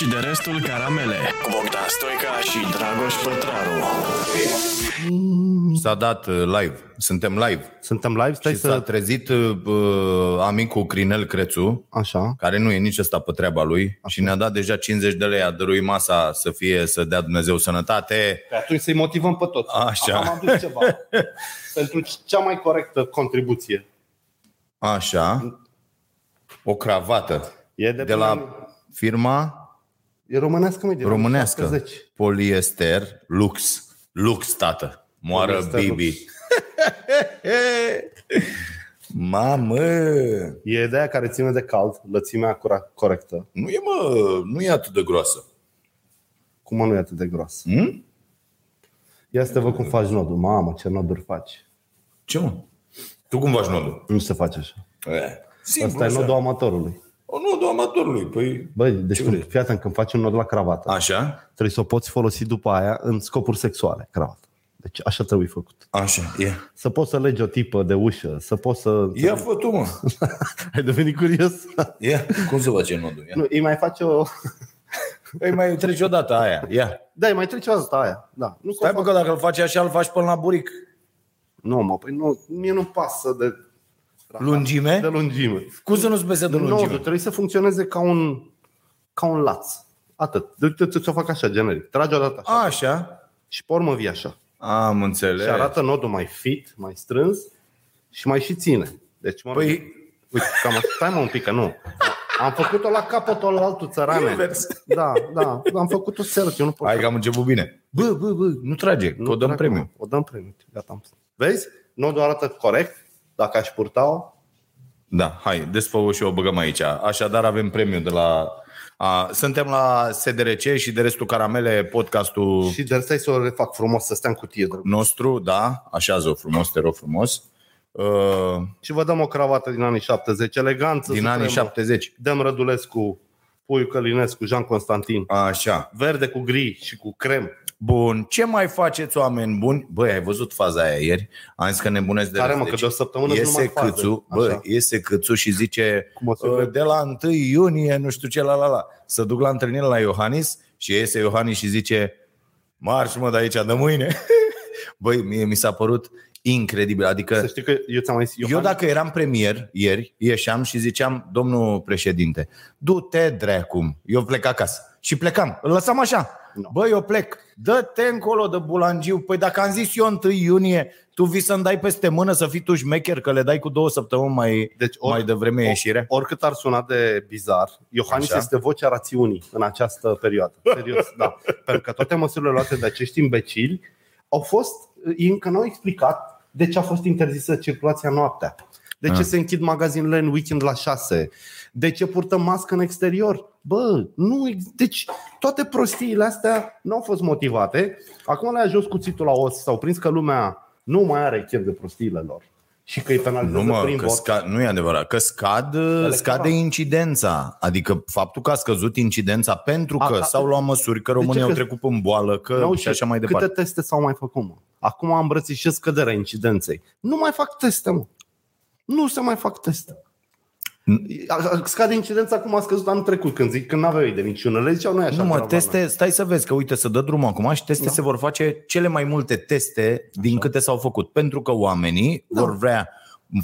și de restul caramele cu Bogdan Stoica și Dragoș Pătraru. S-a dat uh, live. Suntem live. Suntem live? Stai și să... s-a trezit uh, amicul Crinel Crețu, Așa. care nu e nici ăsta pe treaba lui și ne-a dat deja 50 de lei, a dărui masa să fie, să dea Dumnezeu sănătate. Pe atunci să-i motivăm pe toți. Așa. Am adus ceva. Pentru cea mai corectă contribuție. Așa. O cravată. E de, De la firma E românească, măi, de la românească. 70. Poliester Lux. Lux, tată. Moară Poliester Bibi. Mamă! E de aia care ține de cald, lățimea cura- corectă. Nu e, mă, nu e atât de groasă. Cum mă nu e atât de gros? Hm? Ia să te văd cum faci nodul. Mamă, ce noduri faci. Ce mă? Tu cum faci nodul? Nu se face așa. E, simplu Asta e așa. nodul amatorului. O nodul amatorului. Păi, Băi, deci Ce când, vrei? fii atent, când faci un nod la cravată, așa? trebuie să o poți folosi după aia în scopuri sexuale, cravată. Deci așa trebuie făcut. Așa, e. Să poți să legi o tipă de ușă, să poți să... Ia fă tu, mă. Ai devenit curios? Ia. Cum se face nodul? Ia. nu, îi mai face o... Păi mai treci odată aia. Ia. Da, îi mai trece o asta aia. Da. Nu, Stai, că bă, că dacă îl faci așa, îl faci până la buric. nu mă, păi nu, mie nu pasă de, Lungime? de lungime. Cum să nu-ți pese de Nu, lungime? trebuie să funcționeze ca un, ca un laț. Atât. Uite, ți-o fac așa, generic. Tragi o dată așa. Așa. Și pe urmă vii așa. Am înțeles. Și arată nodul mai fit, mai strâns și mai și ține. Deci, mă rog, Păi- uite, cam așa. Stai mă un pic, că nu. Am făcut-o la capătul la altul, țărane. Invers. Da, da. Am făcut-o seară, eu nu pot. Hai că am început bine. Bă, bă, bă, nu trage, că o dăm trag, premiu. mă. O dăm premiu. Gata, am Vezi? Nodul arată corect. Dacă aș purta-o, Da, hai, desfă și o băgăm aici. Așadar avem premiu de la... A, suntem la SDRC și de restul caramele, podcastul și de stai să o refac frumos, să stea în cutie. drăguț. nostru, da, așează-o frumos, te rog frumos. Uh, Și vă dăm o cravată din anii 70, eleganță. din anii supremă. 70. Dăm Rădulescu, Puiu Călinescu, Jean Constantin. Așa. Verde cu gri și cu crem. Bun, ce mai faceți oameni buni? Băi, ai văzut faza aia ieri? Am zis că nebunesc de Care, râs. mă, că de o săptămână iese nu mai faze. câțu, Așa. bă, iese câțu și zice Cum o să "Uh, vezi? de la 1 iunie, nu știu ce, la la la. Să duc la întâlnire la Iohannis și iese Iohannis și zice marș mă de aici, de mâine. Băi, mie mi s-a părut incredibil. Adică Să știi că eu ți-am mai zis, eu dacă eram premier ieri, ieșeam și ziceam, domnul președinte, du-te drecum, eu plec acasă. Și plecam, îl lăsam așa. Nu. Bă, eu plec, dă-te încolo de bulangiu. Păi dacă am zis eu 1 iunie, tu vii să-mi dai peste mână să fii tu șmecher, că le dai cu două săptămâni mai, Deci, or- mai devreme o- ieșirea. Oricât ar suna de bizar, Iohannis Așa. este vocea rațiunii în această perioadă. Serios, da. Pentru că toate măsurile luate de acești imbecili au fost, ei încă n-au explicat de ce a fost interzisă circulația noaptea. De ce Ah. se închid magazinele în weekend la 6? De ce purtăm mască în exterior? Bă, nu, ex- deci toate prostiile astea nu au fost motivate. Acum le-a ajuns cuțitul la os, s-au prins că lumea nu mai are chef de prostiile lor. Și că îi penalizează Nu, mă, prin că vot. sca- nu e adevărat, că scad, scade incidența. Adică faptul că a scăzut incidența pentru că A- a- s-au luat măsuri, că românii ce au că- trecut în boală, că N-au și așa mai departe. Câte teste s-au mai făcut, mă? Acum îmbrățișez scăderea incidenței. Nu mai fac teste, mă. Nu se mai fac teste. Scade incidența cum a scăzut anul trecut, când zic, când n-aveau ei de niciună. Le ziceau noi așa. Nu mă, treaba teste, stai să vezi că uite, să dă drumul acum și teste Da. se vor face cele mai multe teste din câte s-au făcut. Pentru că oamenii Da. vor vrea,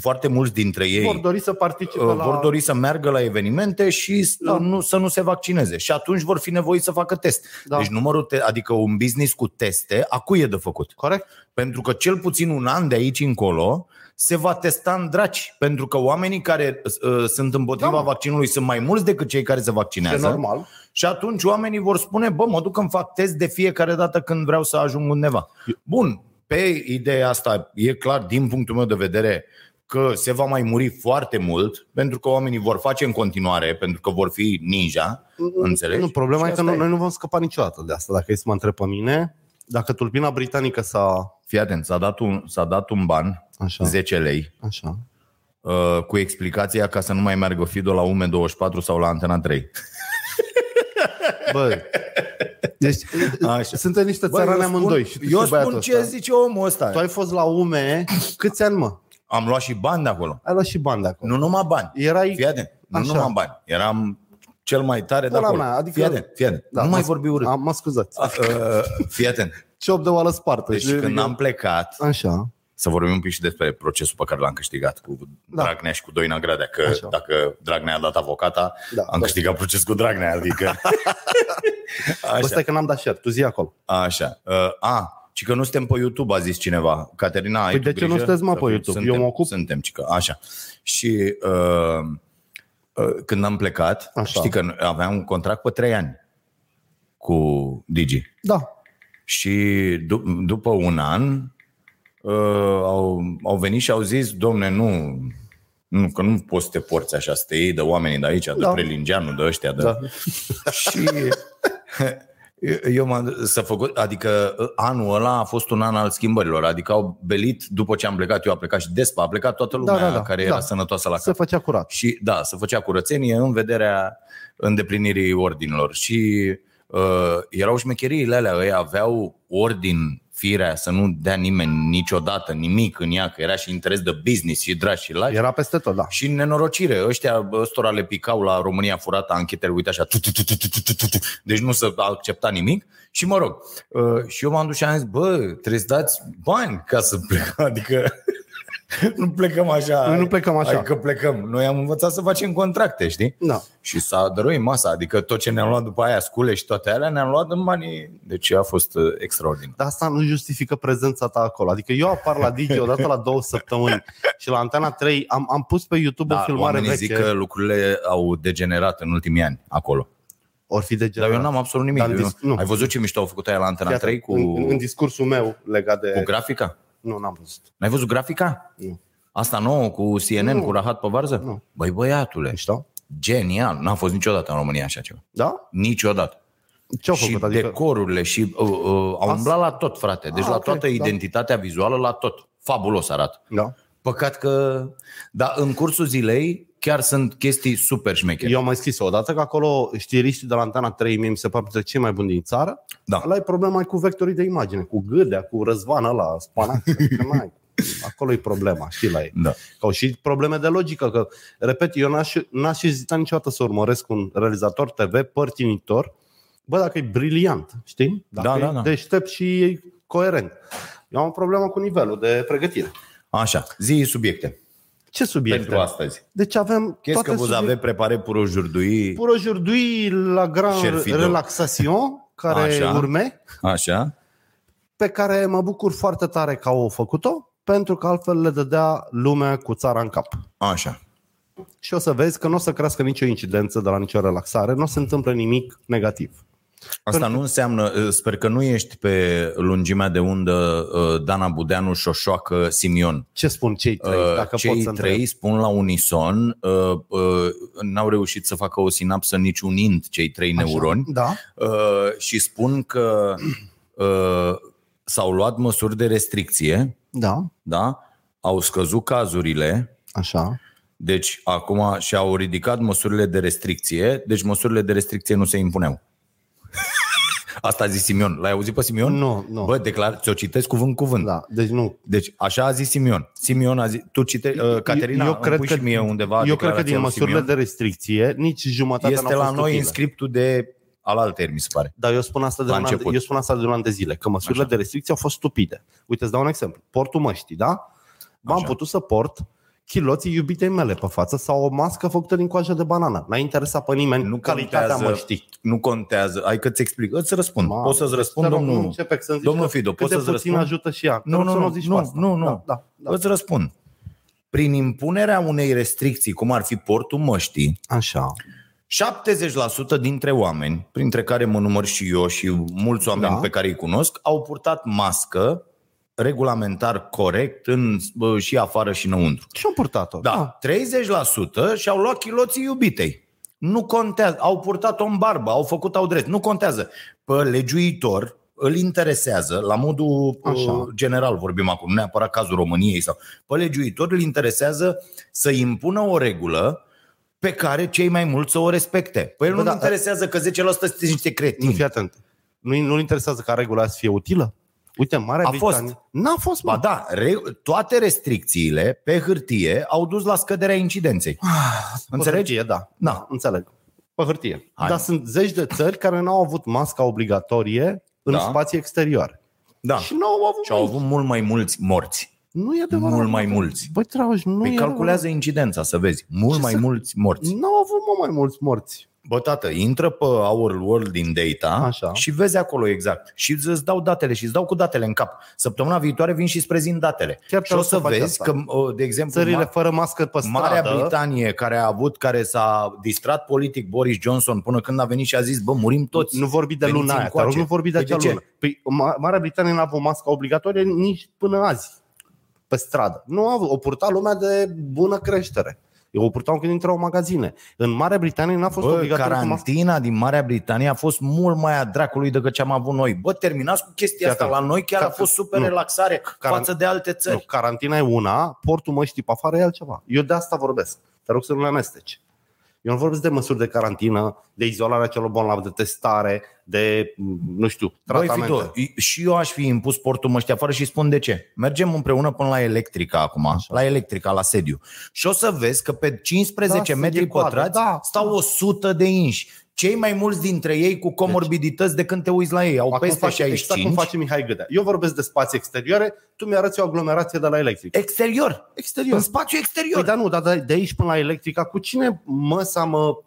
foarte mulți dintre ei mea. Vor dori să participe uh, la... vor dori să meargă la evenimente și s- Da. nu, să nu se vaccineze. Și atunci vor fi nevoiți să facă test. Da. Deci numărul, te- adică un business cu teste, a cui e de făcut? Corect? Pentru că cel puțin un an de aici încolo se va testa în draci. Pentru că oamenii care uh, sunt împotriva Da, mă. vaccinului sunt mai mulți decât cei care se E vaccinează. normal. Și atunci oamenii vor spune, bă, mă duc îmi fac test de fiecare dată când vreau să ajung undeva. Bun, pe ideea asta e clar din punctul meu de vedere că se va mai muri foarte mult pentru că oamenii vor face în continuare, pentru că vor fi ninja, înțelegi? Nu, problema Și e că asta nu, noi nu vom scăpa niciodată de asta. Dacă e să mă întreb pe mine, dacă tulpina britanică s-a... Fii atent, s-a dat un, s-a dat un ban, Așa. 10 lei, Așa. uh, cu explicația ca să nu mai meargă Fido la UM24 sau la Antena 3. Bă, deci, Așa. suntem niște Bă, țărani eu spun, amândoi. Și tu eu și băiatul spun ce ăsta. zice omul ăsta. Tu ai fost la UME câți ani, mă? Am luat și bani de acolo. Ai luat și bani de acolo. Nu numai bani. Erai... Fii atent, nu Așa. numai bani. Eram cel mai tare de Pula acolo. mea, adică- Fii atent, fii atent. Da, nu mai mă- vorbi urât. Am, mă scuzați. Uh, fii atent. Ce de oală spartă. Deci știi? când am plecat, Așa. să vorbim un pic și despre procesul pe care l-am câștigat cu Da. Dragnea și cu Doina Gradea, că Așa. dacă Dragnea a dat avocata, Da, am da. câștigat proces cu Dragnea, adică... Bă, Așa. stai că n-am dat share. Tu zi acolo. Așa. Uh, a, ci că nu suntem pe YouTube, a zis cineva. Caterina, ai Păi tu de ce nu grijă? sunteți, mă, Să pe fim- YouTube? Suntem, Eu mă ocup. Suntem, cică. Așa. Și uh, uh, când am plecat, Așa. știi că aveam un contract pe trei ani cu Digi. Da. Și du- după un an uh, au, au venit și au zis, domne, nu, nu, că nu poți să te porți așa, să te iei de oamenii de aici, de Da. Prelingeanu, de ăștia. De... Da. Și eu m-am să făcut, adică anul ăla a fost un an al schimbărilor, adică au belit după ce am plecat, eu a plecat și Despa, a plecat toată lumea Da, da, da, care da. era sănătoasă la Se cap. făcea curat. Și da, se făcea curățenie în vederea îndeplinirii ordinilor. Și uh, erau șmecheriile alea, ei aveau ordin firea să nu dea nimeni niciodată nimic în ea, că era și interes de business și dragi și lași. Era peste tot, da. Și în nenorocire, ăștia ăstora le picau la România furată anchetele, uite așa, tu, tu, tu, tu, tu, tu, tu, tu, tu. deci nu se accepta nimic. Și mă rog, uh, și eu m-am dus și am zis, bă, trebuie să dați bani ca să plecăm, adică nu plecăm așa. Noi nu plecăm așa. Hai că plecăm. Noi am învățat să facem contracte, știi? Da. Și s-a dăruit masa, adică tot ce ne-am luat după aia, scule și toate alea, ne-am luat în banii. Deci a fost uh, extraordinar. Dar asta nu justifică prezența ta acolo. Adică eu apar la Digi odată la două săptămâni și la Antena 3 am, am pus pe YouTube o Da, filmare oamenii veche. zic că lucrurile au degenerat în ultimii ani acolo. Or fi de Dar eu n-am absolut nimic. Dar în Eu dis- nu. nu. Ai văzut ce mișto au făcut aia la Antena Iată, 3 cu, în, în, discursul meu legat de... cu grafica? Nu, n-am văzut. N-ai văzut grafica? Nu. Asta nouă cu CNN, Nu. cu rahat pe varză? Nu. Băi băiatule, Mișto? genial. N-a fost niciodată în România așa ceva. Da? Niciodată. Ce-au și făcut? Adică... decorurile și uh, uh, au umblat la tot, frate. Deci Ah, la ok, toată da. identitatea vizuală, la tot. Fabulos arată. Da. Păcat că... Dar în cursul zilei chiar sunt chestii super șmechere. Eu am mai scris odată că acolo știriștii de la Antena 3 mie mi se par printre cei mai buni din țară. Da. Ăla e problema cu vectorii de imagine, cu Gâdea, cu Răzvan ăla, Spanac. că n-ai. Acolo e problema, știi la ei. Da. Că au și probleme de logică, că, repet, eu n-aș, n-aș ezita niciodată să urmăresc un realizator TV părtinitor, bă, dacă e briliant, știi? Dacă Da, e da, da. deștept și e coerent. Eu am o problemă cu nivelul de pregătire. Așa, zi subiecte Ce subiecte? pentru astăzi. Deci avem Qu'est-ce toate que vous avez préparé pour aujourd'hui? Pour aujourd'hui, la grande Șerfido. relaxation care Așa. urme, Așa? pe care mă bucur foarte tare că au făcut-o, pentru că altfel le dădea lumea cu țara în cap. Așa. Și o să vezi că nu o să crească nicio incidență de la nicio relaxare, nu o să se întâmple nimic negativ. Asta nu înseamnă, uh, sper că nu ești pe lungimea de undă uh, Dana Budeanu, Șoșoacă, Simion. Ce spun cei trei, Uh, dacă pot Cei să trei întreb? spun la unison, uh, uh, n-au reușit să facă o sinapsă nici unind cei trei Așa. neuroni Da. uh, și spun că uh, s-au luat măsuri de restricție, Da, da? au scăzut cazurile, așa. deci acum și-au ridicat măsurile de restricție, deci măsurile de restricție nu se impuneau. Asta a zis Simion. L-ai auzit pe Simion? Nu, nu. Bă, declar, ți-o citesc cuvânt cuvânt. Da, deci nu. Deci așa a zis Simion. Simion a zis, tu cite, uh, Caterina, eu îmi cred pui că, și mie undeva eu cred că din declarația lui măsurile Simion. de restricție, nici jumătatea este n-au la fost noi utile. în scriptul de alaltăieri, mi se pare. Dar eu spun asta de La un an, de, început. eu spun asta de un an de zile, că măsurile Așa. de restricție au fost stupide. Uite, îți dau un exemplu. Portul măștii, da? M-am Așa. putut să port chiloții iubitei mele pe față sau o mască făcută din coajă de banană. N-a interesat pe nimeni Nu calitatea contează, măștii. nu contează. Hai că ți explic. Îți răspund. Mamă, poți să-ți răspund, Te rog, domnul? Nu începe să-mi zici domnul că Fido, cât poți de să-ți puțin răspund? ajută și ea. Te Nu, rog nu, să nu, zici nu, pe asta. nu, nu. Da, da, da. Îți răspund. Prin impunerea unei restricții, cum ar fi portul măștii, Așa. 70% dintre oameni, printre care mă număr și eu și mulți oameni Da. pe care îi cunosc, au purtat mască regulamentar corect în, bă, și afară și înăuntru. Și am purtat-o. Da, 30% și-au luat chiloții iubitei. Nu contează. Au purtat-o în barbă, au făcut au drept. Nu contează. Pe legiuitor îl interesează, la modul Așa. uh, general vorbim acum, nu neapărat cazul României sau. Pe legiuitor îl interesează să impună o regulă pe care cei mai mulți să o respecte. Păi el Bă, nu da, interesează că 10% sunteți niște Nu, cretini. fii atent. Nu, nu interesează ca regula aia să fie utilă? Uite, Marea A fost. Britanie... N-a fost, mă. Ba da, re- toate restricțiile pe hârtie au dus la scăderea incidenței. Înțelegi? Hârtie, da. Da. Înțeleg. Pe hârtie. Hai. Dar sunt zeci de țări care n-au avut masca obligatorie în Da. spații exterioare. Da. Și n-au avut. Și au avut mult mai mulți morți. Nu e adevărat. Mult mai mulți. Băi, Traoș, nu Păi e calculează incidența, să vezi. Mult Ce mai să- mulți morți. adevărat. N-au avut mă, mai mulți morți. Bă, tată, intră pe Our World din Data Așa. și vezi acolo exact. Și îți dau datele și îți dau cu datele în cap. Săptămâna viitoare vin și îți prezint datele. Chiar și o trebuie să să faci vezi asta. că, uh, de exemplu, Țările Ma- fără mască pe stradă. Marea Britanie, care a avut, care s-a distrat politic Boris Johnson până când a venit și a zis, bă, murim toți. Nu vorbi de Veniți luna aia, te încoace. rog, nu vorbi de Păi de acea ce? lună. Păi Ma- Marea Britanie n-a avut mască obligatorie nici până azi pe stradă. Nu a avut, o purta lumea de bună creștere. Eu o purtau când intrau în magazine. În Marea Britanie n-a fost Bă, obligatoriu cu mască. carantina din Marea Britanie a fost mult mai a dracului decât ce am avut noi. Bă, terminați cu chestia Fii asta. atent. La noi chiar a Ca- fost super nu. relaxare Caran- față de alte Nu, țări. carantina e una, portul măștii pe afară e altceva. Eu de asta vorbesc. Te rog să nu le amesteci. Eu nu vorbesc de măsuri de carantină, de izolarea celor bolnavi, de testare, de, nu știu, Băi, tratamente. Fito, și eu aș fi impus portul măștii afară și spun de ce. Mergem împreună până la Electrica acum, Așa. la Electrica, la sediu. Și o să vezi că pe 15 Da, metri e coadă, pătrați da. stau 100 de inși. Cei mai mulți dintre ei cu comorbidități de când te uiți la ei. Au Acum peste face, 65. exact cum face Mihai Gâdea. Eu vorbesc de spații exterioare, tu mi-arăți o aglomerație de la electric. Exterior. Exterior. În spațiu exterior. Păi da, nu, dar de- de aici până la electrica, cu cine mă să mă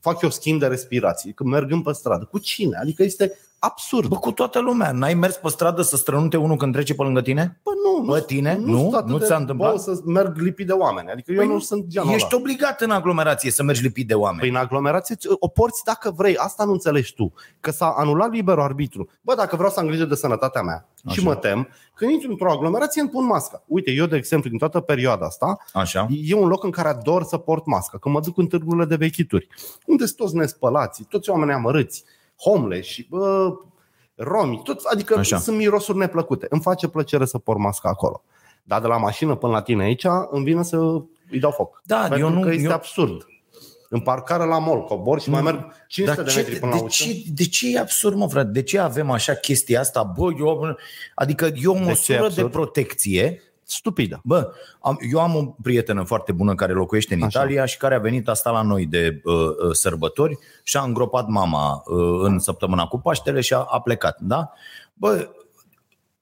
fac eu schimb de respirație? Când mergând pe stradă. Cu cine? Adică este absurd. Bă, cu toată lumea. N-ai mers pe stradă să strănute unul când trece pe lângă tine? Bă, nu, Bă, nu, tine? Nu? sunt atât Nu de ți s-a întâmplat? bou să merg lipit de oameni. Adică eu Păi nu nu, sunt genul Ești ăla. obligat în aglomerație să mergi lipit de oameni. Păi în aglomerație ți- o porți dacă vrei. Asta nu înțelegi tu. Că s-a anulat liberul arbitru. Bă, dacă vreau să am grijă de sănătatea mea Așa. și mă tem, când intru într-o aglomerație îmi pun masca. Uite, eu, de exemplu, din toată perioada asta, Așa. E un loc în care ador să port mască, când mă duc în târgurile de vechituri, unde sunt toți nespălați, toți oamenii amărâți, homeless și bă, romi, toți, adică Așa. Așa. sunt mirosuri neplăcute. Îmi face plăcere să port masca acolo. Dar de la mașină până la tine aici îmi vine să îi dau foc. Da, Pentru eu nu- că este eu- absurd. În parcare la mall, cobor și mai merg 500 Dar de ce, metri până de, la ușă. ce, de ce e absurd, mă, frate? De ce avem așa chestia asta? Bă, eu, adică e o ce e măsură de, absurd? protecție. Stupidă. Bă, am, eu am o prietenă foarte bună care locuiește în Așa. Italia și care a venit asta la noi de uh, uh, sărbători și a îngropat mama uh, în săptămâna cu Paștele și a, a plecat, da? Bă,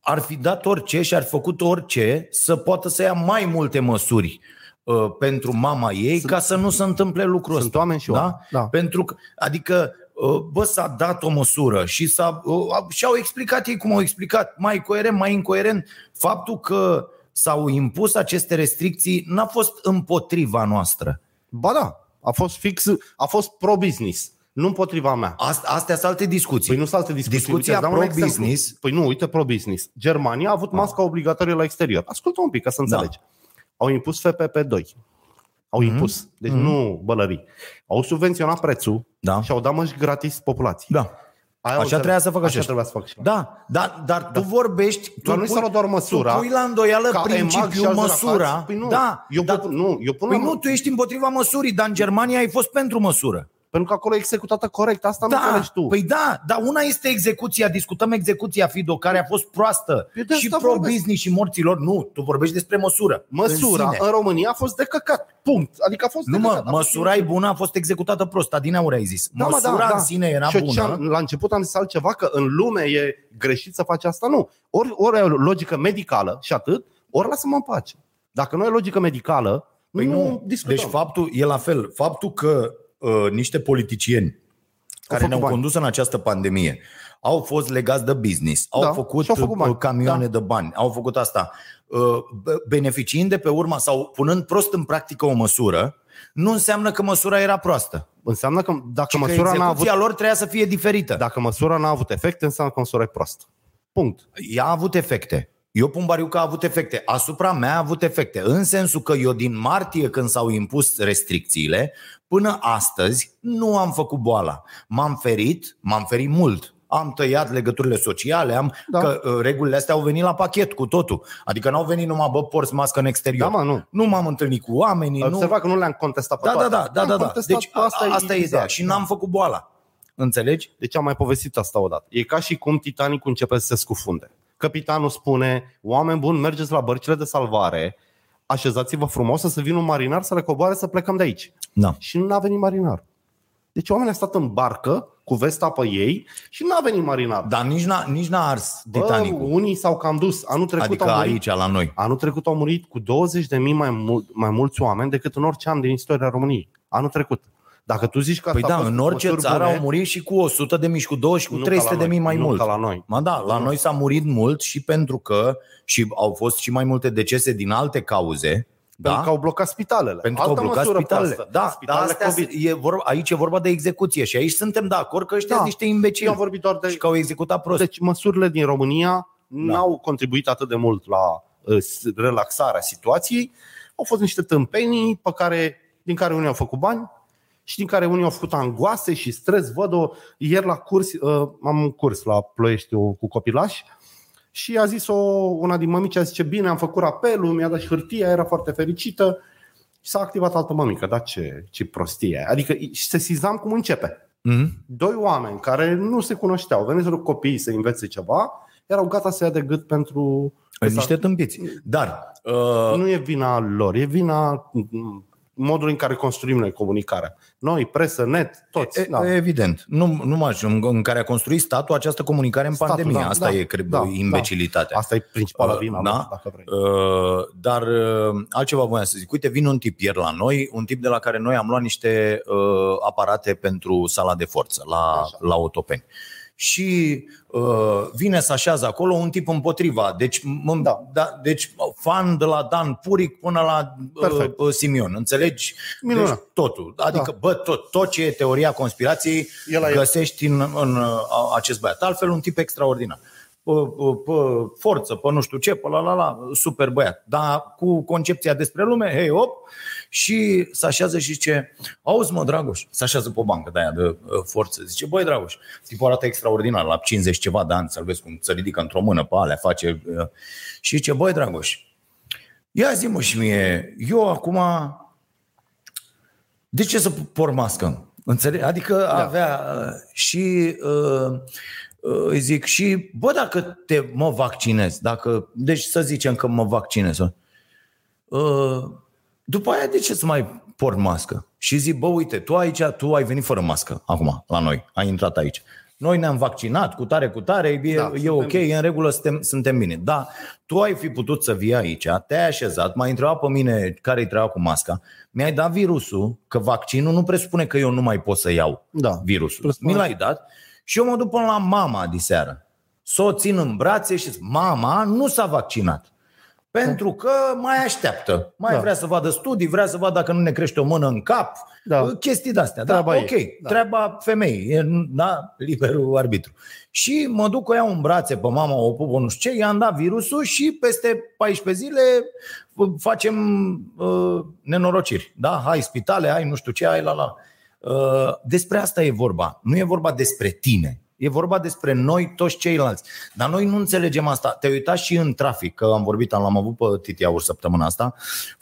ar fi dat orice și ar fi făcut orice să poată să ia mai multe măsuri uh, pentru mama ei Sunt- ca să nu se întâmple lucrul Sunt ăsta. oameni și da? oameni. Da. Pentru că, adică, uh, bă, s-a dat o măsură și, s-a, uh, și-au explicat ei cum au explicat, mai coerent, mai incoerent. Faptul că s-au impus aceste restricții n-a fost împotriva noastră. Ba da, a fost fix, a fost pro-business, nu împotriva mea. Asta, astea sunt alte discuții. Păi nu sunt alte discuții. Discuția Uite, îți dau un pro-business. exemplu. Păi nu, uite pro-business. Germania a avut masca obligatorie la exterior. Ascultă un pic ca să înțelegi. Au impus FPP2. Au impus. Deci nu bălării. Au subvenționat prețul Da. și au dat măști gratis populației. Da. Aia Așa au înțeles. trebuia să facă și Așa ăștia. trebuia să facă și eu. Da, da, dar tu vorbești, tu Dar nu-i s-a luat doar măsura tu pui la îndoială ca EMAG și principiul alți măsura. rapați. Păi nu, da, eu, da, pun, nu, eu pun păi la nu, tu ești împotriva măsurii, dar în Germania ai fost pentru măsură. Pentru că acolo e executată corect. Asta nu Da, înțelegi tu. păi da, dar una este execuția, discutăm execuția Fido, care a fost proastă Eu de și asta pro-business și morților. Nu, tu vorbești despre măsură. Măsura în în, sine. România a fost de căcat. Punct. Adică a fost Nu de mă, căcat. A fost măsura e bună, a fost executată prost. Adineauri ai zis. Da, mă, măsura în sine era Și eu ce bună. am- la început am zis altceva, că în lume e greșit să faci asta. Nu. Ori, ori ai o logică medicală și atât, ori lasă-mă în pace. Dacă nu ai logică medicală, Păi nu, nu, discutăm. deci faptul e la fel. Faptul că uh, niște politicieni care făcut ne-au bani. condus în această pandemie au fost legați de business, au Da, făcut, și-au făcut bani. uh, camioane Da. de bani, au făcut asta. Uh, be- Beneficiind de pe urma sau punând prost în practică o măsură, nu înseamnă că măsura era proastă. Înseamnă că dacă Ci că măsura n-a avut, execuția lor trebuia să fie diferită. dacă măsura n-a avut efect, înseamnă că măsura e proastă. Punct. ea a avut efecte. Eu pun bariu că a avut efecte. Asupra mea a avut efecte. În sensul că eu din martie când s-au impus restricțiile, până astăzi nu am făcut boala. M-am ferit, m-am ferit mult. Am tăiat legăturile sociale, am, Da. că uh, regulile astea au venit la pachet cu totul. Adică n-au venit numai, bă, porți mască în exterior. Da, mă, nu. Nu m-am întâlnit cu oamenii. Ai Nu... observat că nu le-am contestat pe Da, da, toate. da, da, Le-am da, da. contestat Deci pe asta, asta, asta e ideea. exact. Și n-am făcut boala. Înțelegi? Deci am mai povestit asta odată. E ca și cum Titanicul începe să se scufunde. Capitanul spune, oameni buni, mergeți la bărcile de salvare, așezați-vă frumos să vină un marinar să le coboare să plecăm de aici. Da. Și nu a venit marinar. Deci oamenii au stat în barcă cu vesta pe ei și n-a venit marinar. Dar nici n-a, nici n-a ars Bă, Titanicul. unii s-au cam dus. Anul trecut Adică au murit, aici, la noi. Anul trecut au murit cu 20 de mii mai, mul- mai mulți oameni decât în orice an din istoria României. Anul trecut. Dacă tu zici că Păi asta a da, fost în orice măsuri țară bune, au murit și cu 100 de mii, și cu 200 și cu nu 300 ca la de mii noi, mai nu mult. ca la noi. Ma da, la noi s-a murit mult și pentru că și au fost și mai multe decese din alte cauze. Pentru Da? că au blocat spitalele. Pentru că au Altă blocat măsură spitalele. proastă. Da, dar Spitalele astea, COVID. e vorba, aici e vorba de execuție și aici suntem de acord că ăștia Da. sunt niște Eu imbecili am vorbit doar de și că au executat prost. Deci măsurile din România Da. n-au contribuit atât de mult la uh, s- relaxarea situației. Au fost niște tâmpenii pe care, din care unii au făcut bani și din care unii au făcut angoase și stres. Văd-o ieri la curs, uh, am un curs la Ploiești eu, cu copilași și a zis-o una din mămici, a zice, bine, am făcut apelul, mi-a dat și hârtia, era foarte fericită și s-a activat altă mămică. Dar ce, ce prostie e. Adică și sesizam cum începe Mhm. doi oameni care nu se cunoșteau, veniseră copiii să învețe ceva, erau gata să ia de gât pentru... Niște tâmpiți. Dar uh, Nu e vina lor, e vina mm, modului în care construim noi comunicarea. Noi, presă, net, toți. E, da. Evident. Nu, nu mai în, în care a construit statul această comunicare în Statul, pandemie. da, Asta da, e, cred, da, imbecilitatea. Asta e principala Uh, vina, da? da? dacă vrei. Uh, dar uh, altceva voiam să zic. Uite, vine un tip ieri la noi, un tip de la care noi am luat niște uh, aparate pentru sala de forță la, Așa. la Otopeni. Și uh, vine să așează acolo un tip împotriva. Deci, m- Da. da, deci fan de la Dan Puric până la uh, Perfect. uh, Simion. Înțelegi? Minunat. Deci totul. Adică, Da. bă, tot, tot ce e teoria conspirației El a- găsești în, în uh, acest băiat. Altfel, un tip extraordinar. Pe, pe, pe forță, pe nu știu ce, pe la la la, super băiat. Dar cu concepția despre lume, hei, op, și se așează și zice, auzi mă, Dragoș, se așează pe o bancă de aia de uh, forță, zice, băi, Dragoș, tipul arată extraordinar, la 50 ceva de ani, să-l vezi cum se ridică într-o mână pe alea, face, uh, și zice, băi, Dragoș, ia zi mă și mie, eu acum de ce să por mască? Înțeleg? Adică da. avea uh, și uh, uh, îi zic și bă dacă te mă vaccinez, dacă deci să zicem că mă vaccinez. Uh, după aia de ce să mai port mască? Și zic, bă, uite, tu aici, tu ai venit fără mască acum la noi, ai intrat aici. Noi ne-am vaccinat cu tare, cu tare, e, Da, da, e suntem ok, e în regulă, suntem, suntem bine. Da, tu ai fi putut să vii aici, te-ai așezat, m-ai întrebat pe mine care-i treaba cu masca, mi-ai dat virusul, că vaccinul nu presupune că eu nu mai pot să iau Da. virusul. Presupune. Mi l-ai dat și eu mă duc până la mama diseară. Să o țin în brațe și zic, mama nu s-a vaccinat. Pentru că mai așteaptă. Mai Da. vrea să vadă studii, vrea să vadă dacă nu ne crește o mână în cap. Da. Chestii de-astea. Treaba da, ei. ok, Da. treaba femeii. E, da, liberul arbitru. Și mă duc cu ea în brațe pe mama, o pupă, nu știu ce, i-am dat virusul și peste 14 zile uh, facem uh, nenorociri. Da, hai spitale, hai nu știu ce, hai la la. Uh, despre asta e vorba. Nu e vorba despre tine. E vorba despre noi, toți ceilalți. Dar noi nu înțelegem asta. Te-ai uitat și în trafic, că am vorbit, am avut pe Titi Aur săptămâna asta,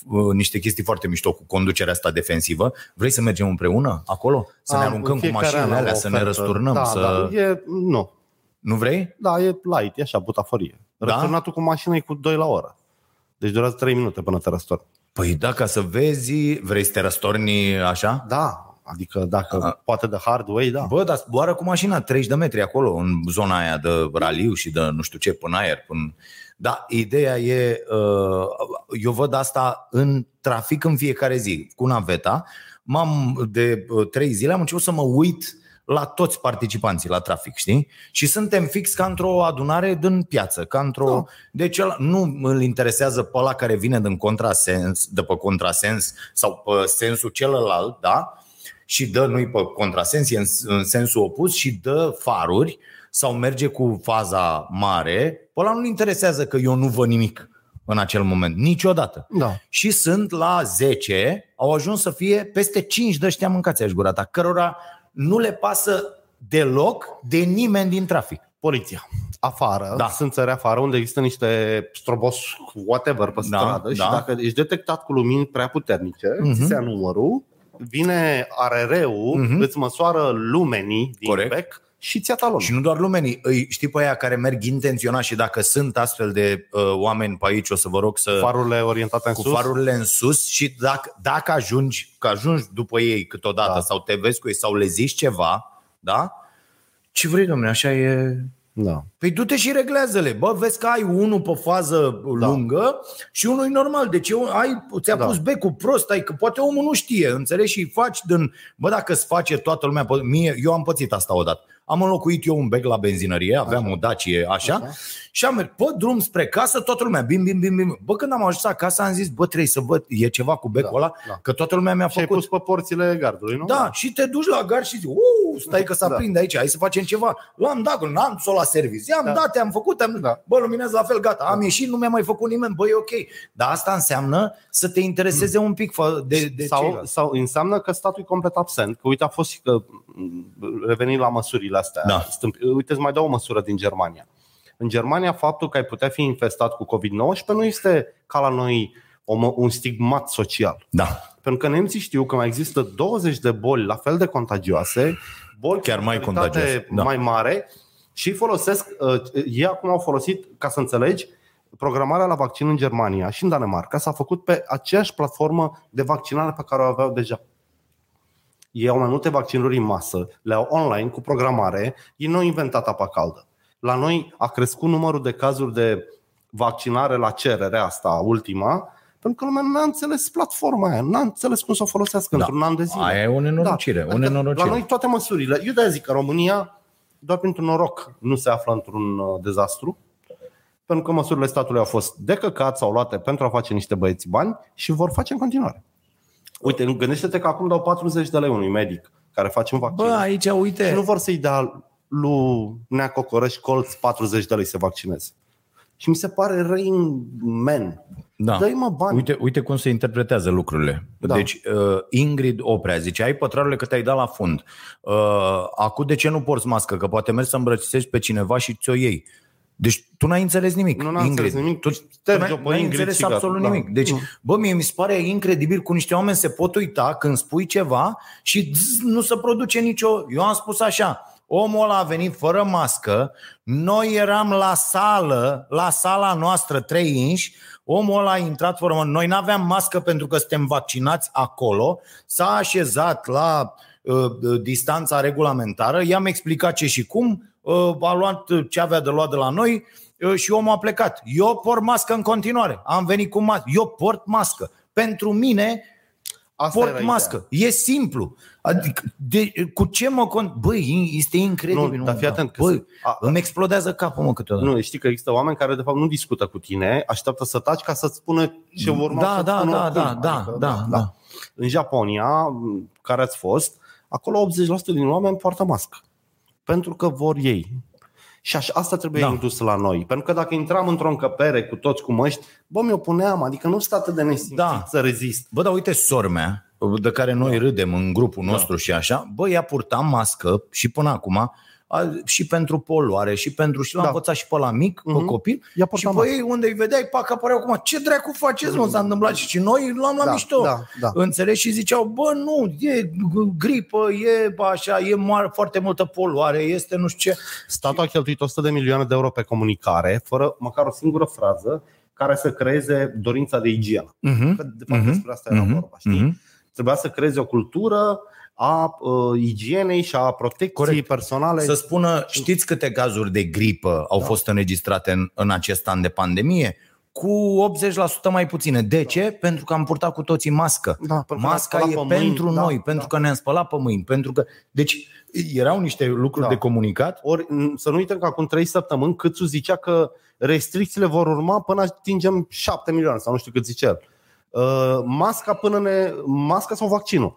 uh, niște chestii foarte mișto cu conducerea asta defensivă. Vrei să mergem împreună acolo? Să ne Am- aruncăm în cu fiecare mașinile an am alea, o să ne ofertă. răsturnăm? Da, să... da, e, nu. Nu vrei? Da, e light, e așa, butaforie. Da? Răsturnatul cu mașina e cu 2 la oră. Deci durează 3 minute până te răstorni. Păi da, ca să vezi, vrei să te răstorni așa? Da, adică dacă A. poate de hard way, da. Bă, dar zboară cu mașina 30 de metri acolo, în zona aia de raliu și de nu știu ce, până aer. Până... Da, ideea e, uh, eu văd asta în trafic în fiecare zi, cu naveta. M-am, de uh, trei zile am început să mă uit la toți participanții la trafic, știi? Și suntem fix ca într-o adunare din piață, ca într-o... Da. Deci ăla, nu îl interesează pe ăla care vine din contrasens, de pe contrasens sau pe sensul celălalt, da? Și dă nu-i pe contrasens, e în, în sensul opus și dă faruri sau merge cu faza mare, pe ăla nu-l interesează că eu nu văd nimic în acel moment, niciodată. Da. Și sunt la 10, au ajuns să fie peste 5 de ăștia mâncați aș gura ta, cărora nu le pasă deloc de nimeni din trafic. Poliția. Afară, Da. da. sunt țări afară unde există niște strobos whatever pe Da, stradă și da. dacă ești detectat cu lumini prea puternice, Mhm. ți se ia numărul, vine ARR-ul, Mhm. îți măsoară lumenii din Corect. bec și ți-a talon. Și nu doar lumenii, îi știi pe aia care merg intenționat și dacă sunt astfel de uh, oameni pe aici, o să vă rog să... Farurile orientate în cu sus. farurile în sus și dacă, dacă ajungi, că ajungi după ei câteodată Da. sau te vezi cu ei sau le zici ceva, da? Ce vrei, domnule, așa e... Da. Păi du-te și reglează-le. Bă, vezi că ai unul pe fază lungă și unul e normal. Deci eu, ai, ți-a Da. pus becul prost, ai, că poate omul nu știe, înțelegi? Și îi faci din... Bă, dacă îți face toată lumea... pe- Mie, eu am pățit asta odată. Am înlocuit eu un bec la benzinărie, aveam o Dacie așa, Așa. și am mers pe drum spre casă, toată lumea, bim, bim, bim, bim. Bă, când am ajuns acasă, am zis, bă, trebuie să văd, e ceva cu becul Da, ăla, da. că toată lumea mi-a Și ai făcut. pus pe porțile gardului, nu? Da, și te duci la gar și zici, uuu, stai că s-a Da. prinde aici, hai să facem ceva. L-am dat, n-am dus-o la serviciu, i-am Da. dat, am făcut, am... Da. bă, luminează la fel, gata, am ieșit, nu mi-a mai făcut nimeni, bă, e ok. Dar asta înseamnă să te intereseze un pic fă- de, de sau, ceilalți. sau înseamnă că statul e complet absent. Că uite, a fost și că m, revenind la măsurile astea. Da. stâmp- Uite, îți mai dau o măsură din Germania. În Germania, faptul că ai putea fi infestat cu COVID-19 nu este ca la noi o, mă- un stigmat social. Da, Pentru că nemții știu că mai există 20 de boli la fel de contagioase, boli Chiar cu mai mortalitate contagioase, da. mai mare și folosesc, uh, ei acum au folosit, ca să înțelegi, programarea la vaccin în Germania și în Danemarca s-a făcut pe aceeași platformă de vaccinare pe care o aveau deja. Ei au mai multe vaccinuri în masă, le au online cu programare, ei nu au inventat apa caldă. La noi a crescut numărul de cazuri de vaccinare la cerere, asta ultima, pentru că lumea n-a înțeles platforma aia, n-a înțeles cum să o folosească Da. într-un an de zile. aia e o nenorocire, o Adică nenorocire. La noi toate măsurile. Eu de zic că România, doar pentru noroc, nu se află într-un uh, dezastru, pentru că măsurile statului au fost de căcat sau luate pentru a face niște băieți bani și vor face în continuare. Uite, gândește-te că acum dau 40 de lei unui medic care face un vaccin. Bă, aici, și uite, nu vor să-i dea lui Nea Cocoreș colț 40 de lei să vaccineze. Și mi se pare Rain Man. da. Dă-i mă bani. Uite, uite cum se interpretează lucrurile. Da. Deci, uh, Ingrid Oprea zice, ai pătrarele că te-ai dat la fund. Uh, acum de ce nu porți mască? Că poate mergi să îmbrățișezi pe cineva și ți-o iei. Deci tu n-ai înțeles nimic, Nu n-am Ingrid. înțeles nimic. Tu, Șterge-o tu n-ai, pe n-ai Ingrid înțeles și gata. absolut Da. nimic. Deci, Nu. bă, mie mi se pare incredibil cum niște oameni se pot uita când spui ceva și zzz, nu se produce nicio... Eu am spus așa, omul ăla a venit fără mască, noi eram la sală, la sala noastră 3 inși, omul ăla a intrat fără mască. Noi nu aveam mască pentru că suntem vaccinați acolo, s-a așezat la uh, distanța regulamentară, i-am explicat ce și cum, uh, a luat ce avea de luat de la noi uh, și omul a plecat. Eu port mască în continuare, am venit cu mască, eu port mască. Pentru mine Asta era port ideea. mască. E simplu. Adică, de, cu ce mă cont? Băi, este incredibil. Nu, dar fii atent că Băi, se- a- îmi explodează capul, mă, câteodată. Nu, știi că există oameni care de fapt nu discută cu tine, așteaptă să taci ca să-ți spună ce vor urma Da, să da, spună da, oricum. da, da, da, da. În Japonia, care ați fost, acolo 80% din oameni poartă mască. Pentru că vor ei. Și așa, asta trebuie Da. da. introdus la noi. Pentru că dacă intram într-o încăpere cu toți cu măști, bă, mi-o puneam. Adică nu sunt atât de nesimțit Da. da. să rezist. Bă, dar uite, sor mea, de care noi râdem în grupul nostru și așa, bă, ea purta mască și până acum, a, și pentru poluare, și pentru și l-am Da. învățat și pe la mic, pe Mhm. copil, Ea și purta pe mască. ei unde îi vedeai, pac, apăreau acum, ce dracu faceți, mă, s-a întâmplat și noi luam la Da, mișto. da, da. Înțelegi? Și ziceau, bă, nu, e gripă, e așa, e mare, foarte multă poluare, este nu știu ce. Statul a cheltuit 100 de milioane de euro pe comunicare, fără măcar o singură frază care să creeze dorința de igienă. Uh-huh. Că, de fapt, Mhm. despre asta era Mhm. vorba, știi? Trebuia să creeze o cultură a uh, igienei și a protecției Corect. personale. Să spună, știți câte cazuri de gripă au fost înregistrate în, în acest an de pandemie? Cu 80% mai puține. De ce? Pentru că am purtat cu toții mască. Da, pentru că Masca ne-am e spălat pe mâini, pentru da, noi, da. pentru că ne-am spălat pe mâini, pentru că... Deci erau niște lucruri Da. de comunicat. Ori m, să nu uităm că acum 3 săptămâni Câțu zicea că restricțiile vor urma până atingem 7 milioane sau nu știu cât zice el. Uh, Masca până ne... Masca sau vaccinul?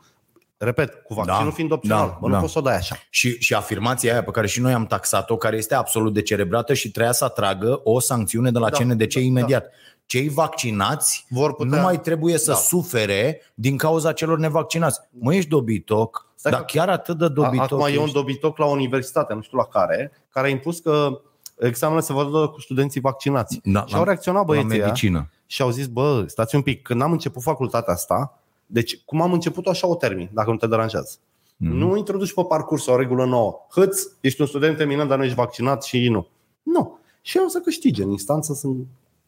Repet, cu vaccinul Da, fiind opțional. da, Bă, nu da. poți să o dai așa. Și, și afirmația aia pe care și noi am taxat-o, care este absolut decerebrată și treia să atragă o sancțiune de la Da, CNDC da, imediat. Cei vaccinați Vor putea- nu mai trebuie să Da. sufere din cauza celor nevaccinați. Mă, ești dobitoc, Stai dar că- chiar atât de A- dobitoc Acum e un ești? dobitoc la universitate, nu știu la care, care a impus că examenele se vor da cu studenții vaccinați. Da, și au reacționat la băieții ăia medicină. și au zis, bă, stați un pic, când am început facultatea asta, deci cum am început așa o termin, dacă nu te deranjează. Mm-hmm. Nu introduci pe parcurs o regulă nouă. Hâț, ești un student eminent, dar nu ești vaccinat și nu. Nu. Și eu o să câștige în instanță, sunt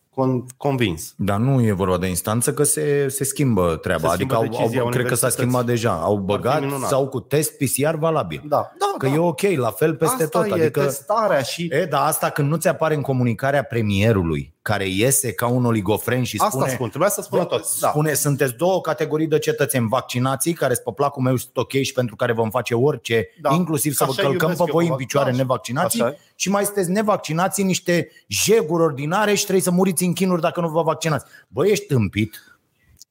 con- convins. Dar nu e vorba de instanță, că se, se schimbă treaba. Se adică schimbă au, decizia au, cred că s-a universității. schimbat deja. Au băgat minunat. sau cu test PCR valabil. Da, da, Că da. e ok, la fel peste Asta tot. e Adică, testarea și e, dar asta când nu ți apare în comunicarea premierului, care iese ca un oligofren și asta spune... spun, trebuia să spună tot. Da. Spune, sunteți două categorii de cetățeni vaccinații care sunt pe placul meu și sunt ok și pentru care vom face orice, Da. inclusiv să vă Așa călcăm iubesc pe eu voi pe în vac- picioare da, nevaccinații așa e. și mai sunteți nevaccinații niște jeguri ordinare și trebuie să muriți în chinuri dacă nu vă vaccinați. Bă, ești tâmpit.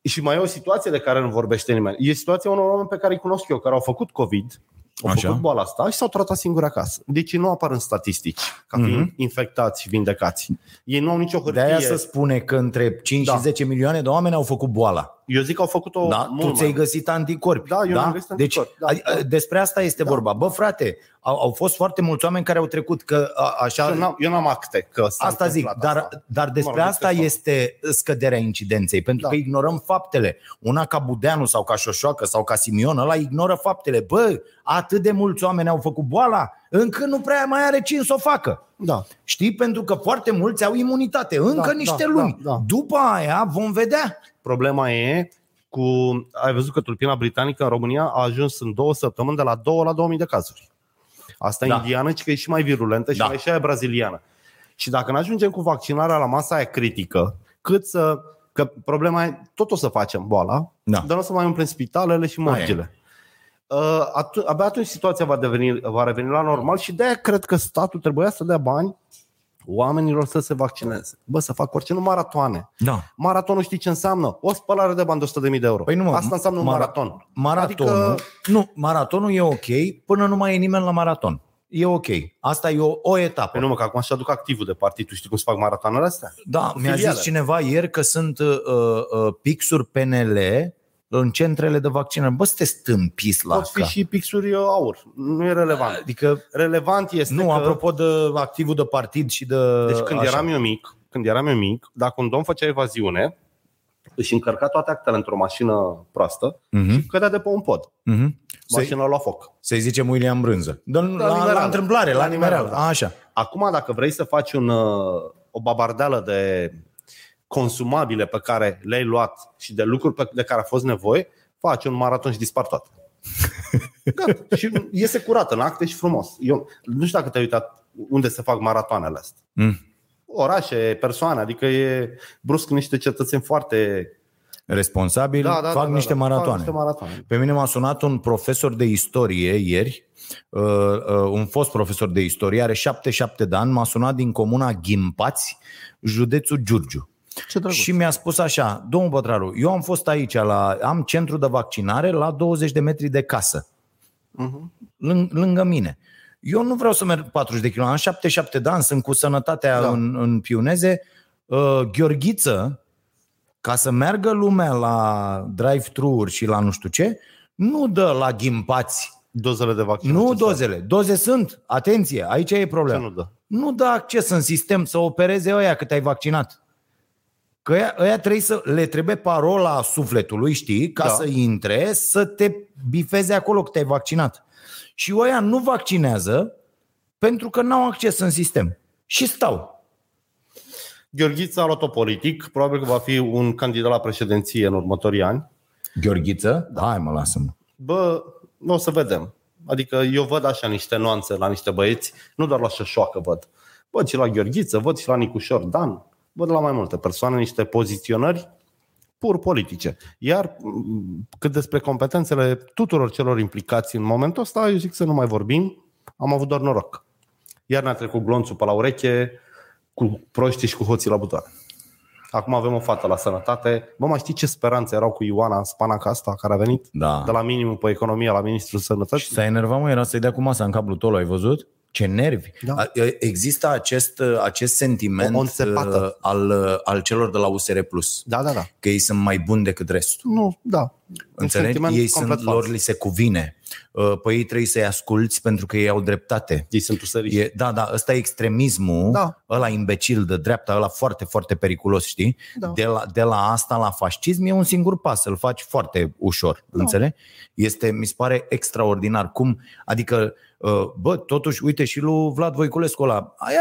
Și mai e o situație de care nu vorbește nimeni. E situația unor oameni pe care îi cunosc eu, care au făcut COVID, au Așa. făcut boala asta și s-au tratat singuri acasă. Deci ei nu apar în statistici ca fiind mm-hmm. infectați și vindecați. Ei nu au nicio De hârtie. aia să spune că între 5 Da. și 10 milioane de oameni au făcut boala. Eu zic că au făcut-o Da? mult Tu ți-ai mai. găsit anticorpi. Da, eu mi-am găsit deci, anticorpi, da, a- da. Despre asta este Da. vorba. Bă, frate, au, au fost foarte mulți oameni care au trecut că a, așa... Eu n-am, eu n-am acte că s-a Asta zic, întâmplat dar, asta. dar despre Mă rog, asta despre este scăderea incidenței, pentru Da. că ignorăm faptele. Una ca Budeanu sau ca Șoșoacă sau ca Simion, ăla ignoră faptele. Bă, atât de mulți oameni au făcut boala, încât nu prea mai are cine să o facă. Da. Știi? Pentru că foarte mulți au imunitate, încă Da, niște da, luni. da, da. După aia vom vedea. Problema e cu... Ai văzut că tulpina britanică în România a ajuns în două săptămâni de la 2 la 2000 de cazuri. Asta Da. da. indiană, ci că e și mai virulentă și Da. da. mai și aia braziliană. Și dacă nu ajungem cu vaccinarea la masa aia critică, cât să... Că problema e, tot o să facem boala, Da. dar nu o să mai umplem spitalele și Aia e. morgile. Uh, atu- abia atunci situația va, deveni, va reveni la normal și de-aia cred că statul trebuia să dea bani oamenilor să se vaccineze. Bă, să fac orice, nu maratoane. Da. Maratonul știi ce înseamnă? O spălare de bani de 100.000 de euro. Păi nu, mă, Asta înseamnă un mara- maraton. Maratonul, Adică- adică... nu, maratonul e ok până nu mai e nimeni la maraton. E ok. Asta e o, o etapă. Păi nu mă, că acum și aduc activul de partid. Tu știi cum se fac maratoanele astea? Da, mi-a filiale. zis cineva ieri că sunt uh, uh, pixuri PNL în centrele de vaccinare. Bă, sunteți stâmpiți la Pot fi cap. și pixuri aur. Nu e relevant. Adică, Relevant este nu, că... apropo de activul de partid și de... Deci când așa. eram eu mic, când eram eu mic, dacă un domn făcea evaziune, își încărca toate actele într-o mașină proastă Mhm, și cădea de pe un pod. mhm. Să-i, Mașina lua foc. să-i zicem William Brânză. Dă la, la, Nimereală. la întâmplare, la, La nimereală. Nimereală, A, Așa. Acum, dacă vrei să faci un, uh, o babardeală de consumabile pe care le-ai luat și de lucruri pe- de care a fost nevoie, faci un maraton și dispar toate. Gata. și iese curat în acte și frumos. Eu nu știu dacă te-ai uitat unde se fac maratoanele astea. Mm. Orașe, persoane, adică e brusc niște cetățeni foarte... Responsabil, fac niște Fac maratoane. niște maratoane. Pe mine m-a sunat un profesor de istorie ieri, uh, uh, un fost profesor de istorie, are 77 de ani, m-a sunat din comuna Ghimpați, județul Giurgiu. Ce drăguț. Și mi-a spus așa, domnul Pătraru, eu am fost aici, la, am centru de vaccinare la 20 de metri de casă, Mhm. lâng, lângă mine. Eu nu vreau să merg 40 de km, am 77 de ani, sunt cu sănătatea Da. da. în, în pioneze. Uh, Gheorghiță, ca să meargă lumea la drive-thru-uri și la nu știu ce, nu dă la ghimpați. Dozele de vaccin. Nu ce dozele. Doze sunt. Atenție, aici e Ce problema. nu dă? Nu dă acces în sistem să opereze ăia cât ai vaccinat. Că ăia, ăia trebuie să, le trebuie parola sufletului, știi, ca Da. da. să intre, să te bifeze acolo că te-ai vaccinat. Și ăia nu vaccinează pentru că n-au acces în sistem. Și stau. Gheorghiță a luat-o politic, probabil că va fi un candidat la președinție în următorii ani. Gheorghiță? Da. Hai mă, lasă-mă. Bă, o să vedem. Adică eu văd așa niște nuanțe la niște băieți, nu doar la șoșoacă văd. Văd și la Gheorghiță, văd și la Nicușor Dan, văd la mai multe persoane niște poziționări pur politice. Iar m, cât despre competențele tuturor celor implicați în momentul ăsta, eu zic să nu mai vorbim, am avut doar noroc. Iar ne-a trecut glonțul pe la ureche cu proștii și cu hoții la butoare. Acum avem o fată la sănătate. Bă, mai știți ce speranțe erau cu Ioana Spanaca asta care a venit? Da. De la minimul pe economie la ministrul Și sănătății? s-a enervat, mă, era să-i dea cu masa în cablu tolo, ai văzut? Ce nervi! Da. A- Există acest, acest sentiment O- o înțepată. uh, al, al celor de la USR Plus, Da, da, da. că ei sunt mai buni decât restul. Nu, da. Înțelegi? sentiment Ei complet sunt, fals. lor li se cuvine. Uh, Pe ei trebuie să-i asculți pentru că ei au dreptate. Ei sunt usăriși. E, da, da, ăsta e extremismul, Da. ăla imbecil de dreapta, ăla foarte, foarte periculos, știi? Da. De, la, de la asta la fascism e un singur pas, îl faci foarte ușor, da. înțelegi? Este, mi se pare extraordinar. Cum, adică, uh, bă, totuși, uite și lui Vlad Voiculescu ăla, aia,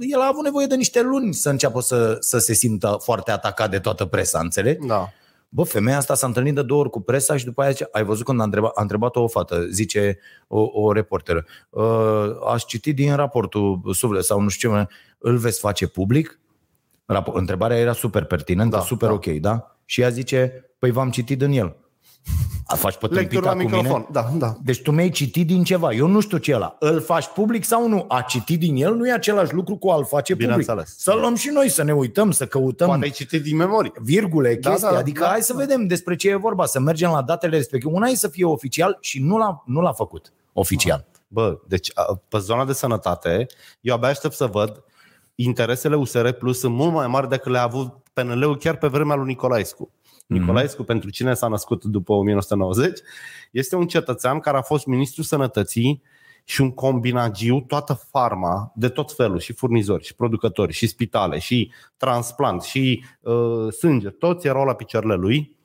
el a avut nevoie de niște luni să înceapă să, să se simtă foarte atacat de toată presa, înțelegi? Da. Bă, femeia asta s-a întâlnit de două ori cu presa și după aia zice, ai văzut când a întrebat, a întrebat-o o fată, zice o, o reporteră, uh, aș citit din raportul Suflet sau nu știu ce, îl veți face public? Rapo- Întrebarea era super pertinentă, Da, super da. ok, da? Și ea zice, păi v-am citit din el. A faci pe Lectură tâmpita la cu microfon. mine? Da, da. Deci tu mi-ai citit din ceva. Eu nu știu ce e ăla. Îl faci public sau nu? A citit din el nu e același lucru cu a-l face public. Bineînțeles. Să luăm și noi, să ne uităm, să căutăm Poate ai citit din memorie. virgule, Da, chestii. da, adică da, hai să da. vedem despre ce e vorba, să mergem la datele respective. Una e să fie oficial și nu l-a, nu l-a făcut oficial. Bă, deci a, pe zona de sănătate, eu abia aștept să văd interesele USR Plus sunt mult mai mari decât le-a avut PNL-ul chiar pe vremea lui Nicolaescu. Nicolaescu, pentru cine s-a născut după 1990, este un cetățean care a fost ministrul sănătății și un combinagiu, toată farma, de tot felul, și furnizori, și producători, și spitale, și transplant, și uh, sânge, toți erau la picioarele lui,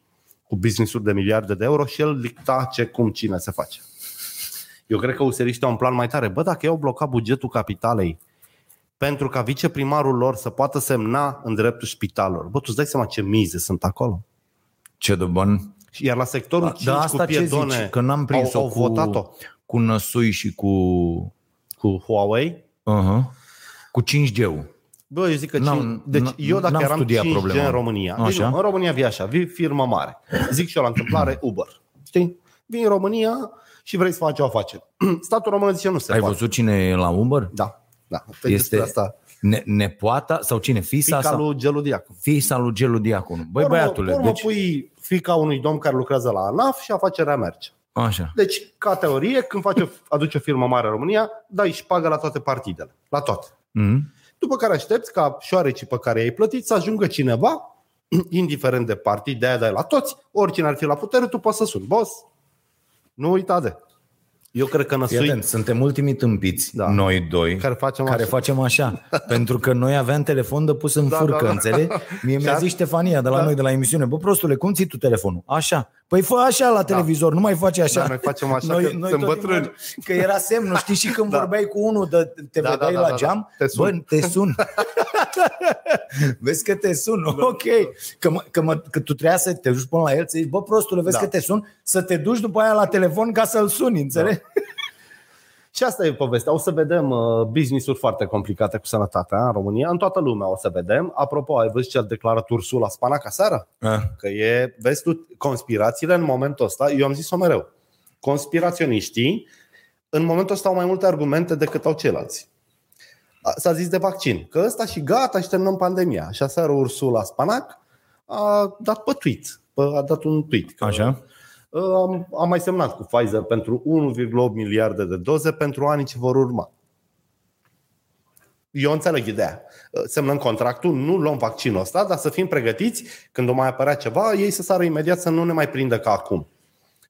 cu business-uri de miliarde de euro și el dicta ce, cum, cine se face. Eu cred că useriștii au un plan mai tare. Bă, dacă eu blocat bugetul capitalei pentru ca viceprimarul lor să poată semna în dreptul spitalelor, bă, tu îți dai seama ce mize sunt acolo? Ce de bun. Iar la sectorul 5 Da, cu asta ce piedone zici? Că n-am au, prins-o au cu, votat-o cu Năsui și cu, cu Huawei. uh-huh, cu 5G-ul. Bă, eu zic că N-am- cin... deci n- eu dacă n-am eram studiat 5G problema. în România, deci Așa. nu, în România vii așa, vii firmă mare. Zic și eu la întâmplare Uber. Știi? Vii în România și vrei să faci o afacere. Statul român zice nu se Ai poate. văzut cine e la Uber? Da. Da. Pe Este despre asta. Ne, nepoata sau cine? Fisa Fica sau? lui Gelu Diacon. Fisa lui Gelu Diaconu. Băi, Pe urmă- băiatule, pe urmă deci... pui fica unui domn care lucrează la ANAF și afacerea merge. Așa. Deci, ca teorie, când faci o, aduce o firmă mare în România, dai și șpagă la toate partidele. La toate. Mm-hmm. După care aștepți ca șoarecii pe care i-ai plătit să ajungă cineva, indiferent de partid, de aia dai la toți, oricine ar fi la putere, tu poți să suni. Boss, nu uita de. Eu cred că Fii năsui atent, suntem ultimii tâmpiți, Da. noi doi, care facem care așa. facem așa. pentru că noi aveam telefon de pus în Da, furcă, da, da. înțelegi? Mie mi-a Și zis Ștefania de la Da. noi, de la emisiune, bă, prostule, cum ții tu telefonul? Așa. Păi fă așa la televizor, nu mai face așa. Da, noi facem așa că sunt tot bătrâni. timpul- Că era semnul, știi, și când Da. vorbeai cu unul, de, te Da, vedeai da, da, la da, geam, da. Te sun. bă, te sun. vezi că te sun, ok. Că, mă, că, mă, că tu trebuia să te duci până la el, să zici, bă, prostule, vezi Da. că te sun, să te duci după aia la telefon ca să-l suni, înțelegi? Și asta e povestea. O să vedem uh, business-uri foarte complicate cu sănătatea în România. În toată lumea o să vedem. Apropo, ai văzut ce a declarat Ursula Spanac aseară? Ah. Că e, vezi tu, conspirațiile în momentul ăsta, eu am zis-o mereu, conspiraționiștii în momentul ăsta au mai multe argumente decât au ceilalți. A- S-a zis de vaccin, că ăsta și gata și terminăm pandemia. Și aseară Ursula Spanac a dat pe tweet, pe- a dat un tweet. Că, Așa. Am, am mai semnat cu Pfizer pentru 1,8 miliarde de doze pentru anii ce vor urma. Eu înțeleg ideea. Semnăm contractul, nu luăm vaccinul ăsta, dar să fim pregătiți când o mai apărea ceva, ei să sară imediat să nu ne mai prindă ca acum.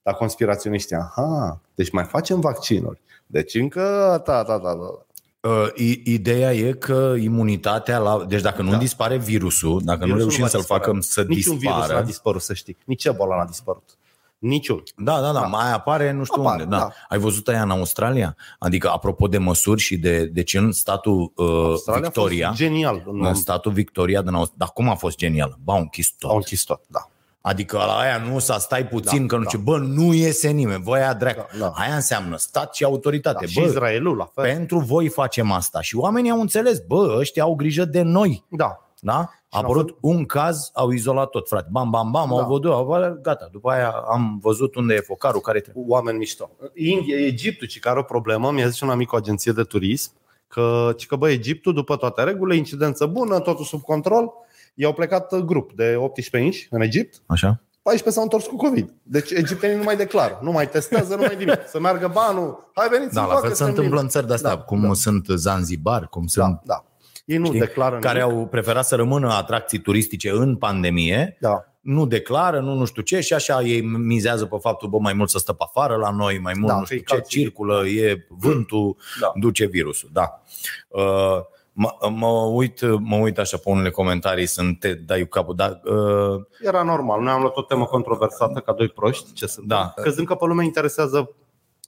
La conspiraționiștii, aha, deci mai facem vaccinuri. Deci încă, da, da, da, da. Uh, i- Ideea e că imunitatea, la, deci dacă nu Da. dispare virusul, dacă nu Virusul reușim va să-l dispărea. facem să Niciun virus dispară, n-a dispărut, să știi. Nici Ebola n-a dispărut. Niciun. Da, da, da, Da. mai apare nu știu Apare, unde. Da. da. Ai văzut aia în Australia? Adică, apropo de măsuri și de, de ce în statul uh, Australia Victoria, a fost genial. În, în statul Victoria din Australia, dar cum a fost genial? Ba, au închis tot. au închis tot, da. Adică la aia nu să stai puțin, Da, că nu da. ce, bă, nu iese nimeni, voi aia dreacă. Da, da. Aia înseamnă stat și autoritate. da. Și bă, Israelul, la fel. pentru voi facem asta. Și oamenii au înțeles, bă, ăștia au grijă de noi. Da. Da? A au apărut un caz, au izolat tot, frate. Bam, bam, bam, Da. au văzut, au văzut, gata. După aia am văzut unde e focarul, care trebuie. oameni mișto. India, Egiptul, ci care are o problemă, mi-a zis un amic cu o agenție de turism, că, ci că bă, Egiptul, după toate regulile, incidență bună, totul sub control, i-au plecat uh, grup de 18 inși în Egipt, Așa? 14 s-au întors cu COVID. Deci egiptenii nu mai declară, nu mai testează, nu mai nimic. Să meargă banul, hai veniți Da, în la facă, fel se suntem întâmplă în liberi. țări de-astea, Da, cum da. sunt Zanzibar, cum Da, sunt da. Ei nu știi, declară care nimic. au preferat să rămână atracții turistice în pandemie Da. nu declară, nu nu știu ce și așa ei mizează pe faptul, bă, mai mult să stă pe afară la noi, mai mult Da, nu știu că e ce, cald circulă, e vântul, Da. duce virusul, da. Uh, mă, mă, uit, mă uit așa pe unele comentarii, sunt te dai cu capul, dar uh, Era normal, noi am luat o temă controversată ca doi proști, ce sunt. Da. Crezând că pe lume interesează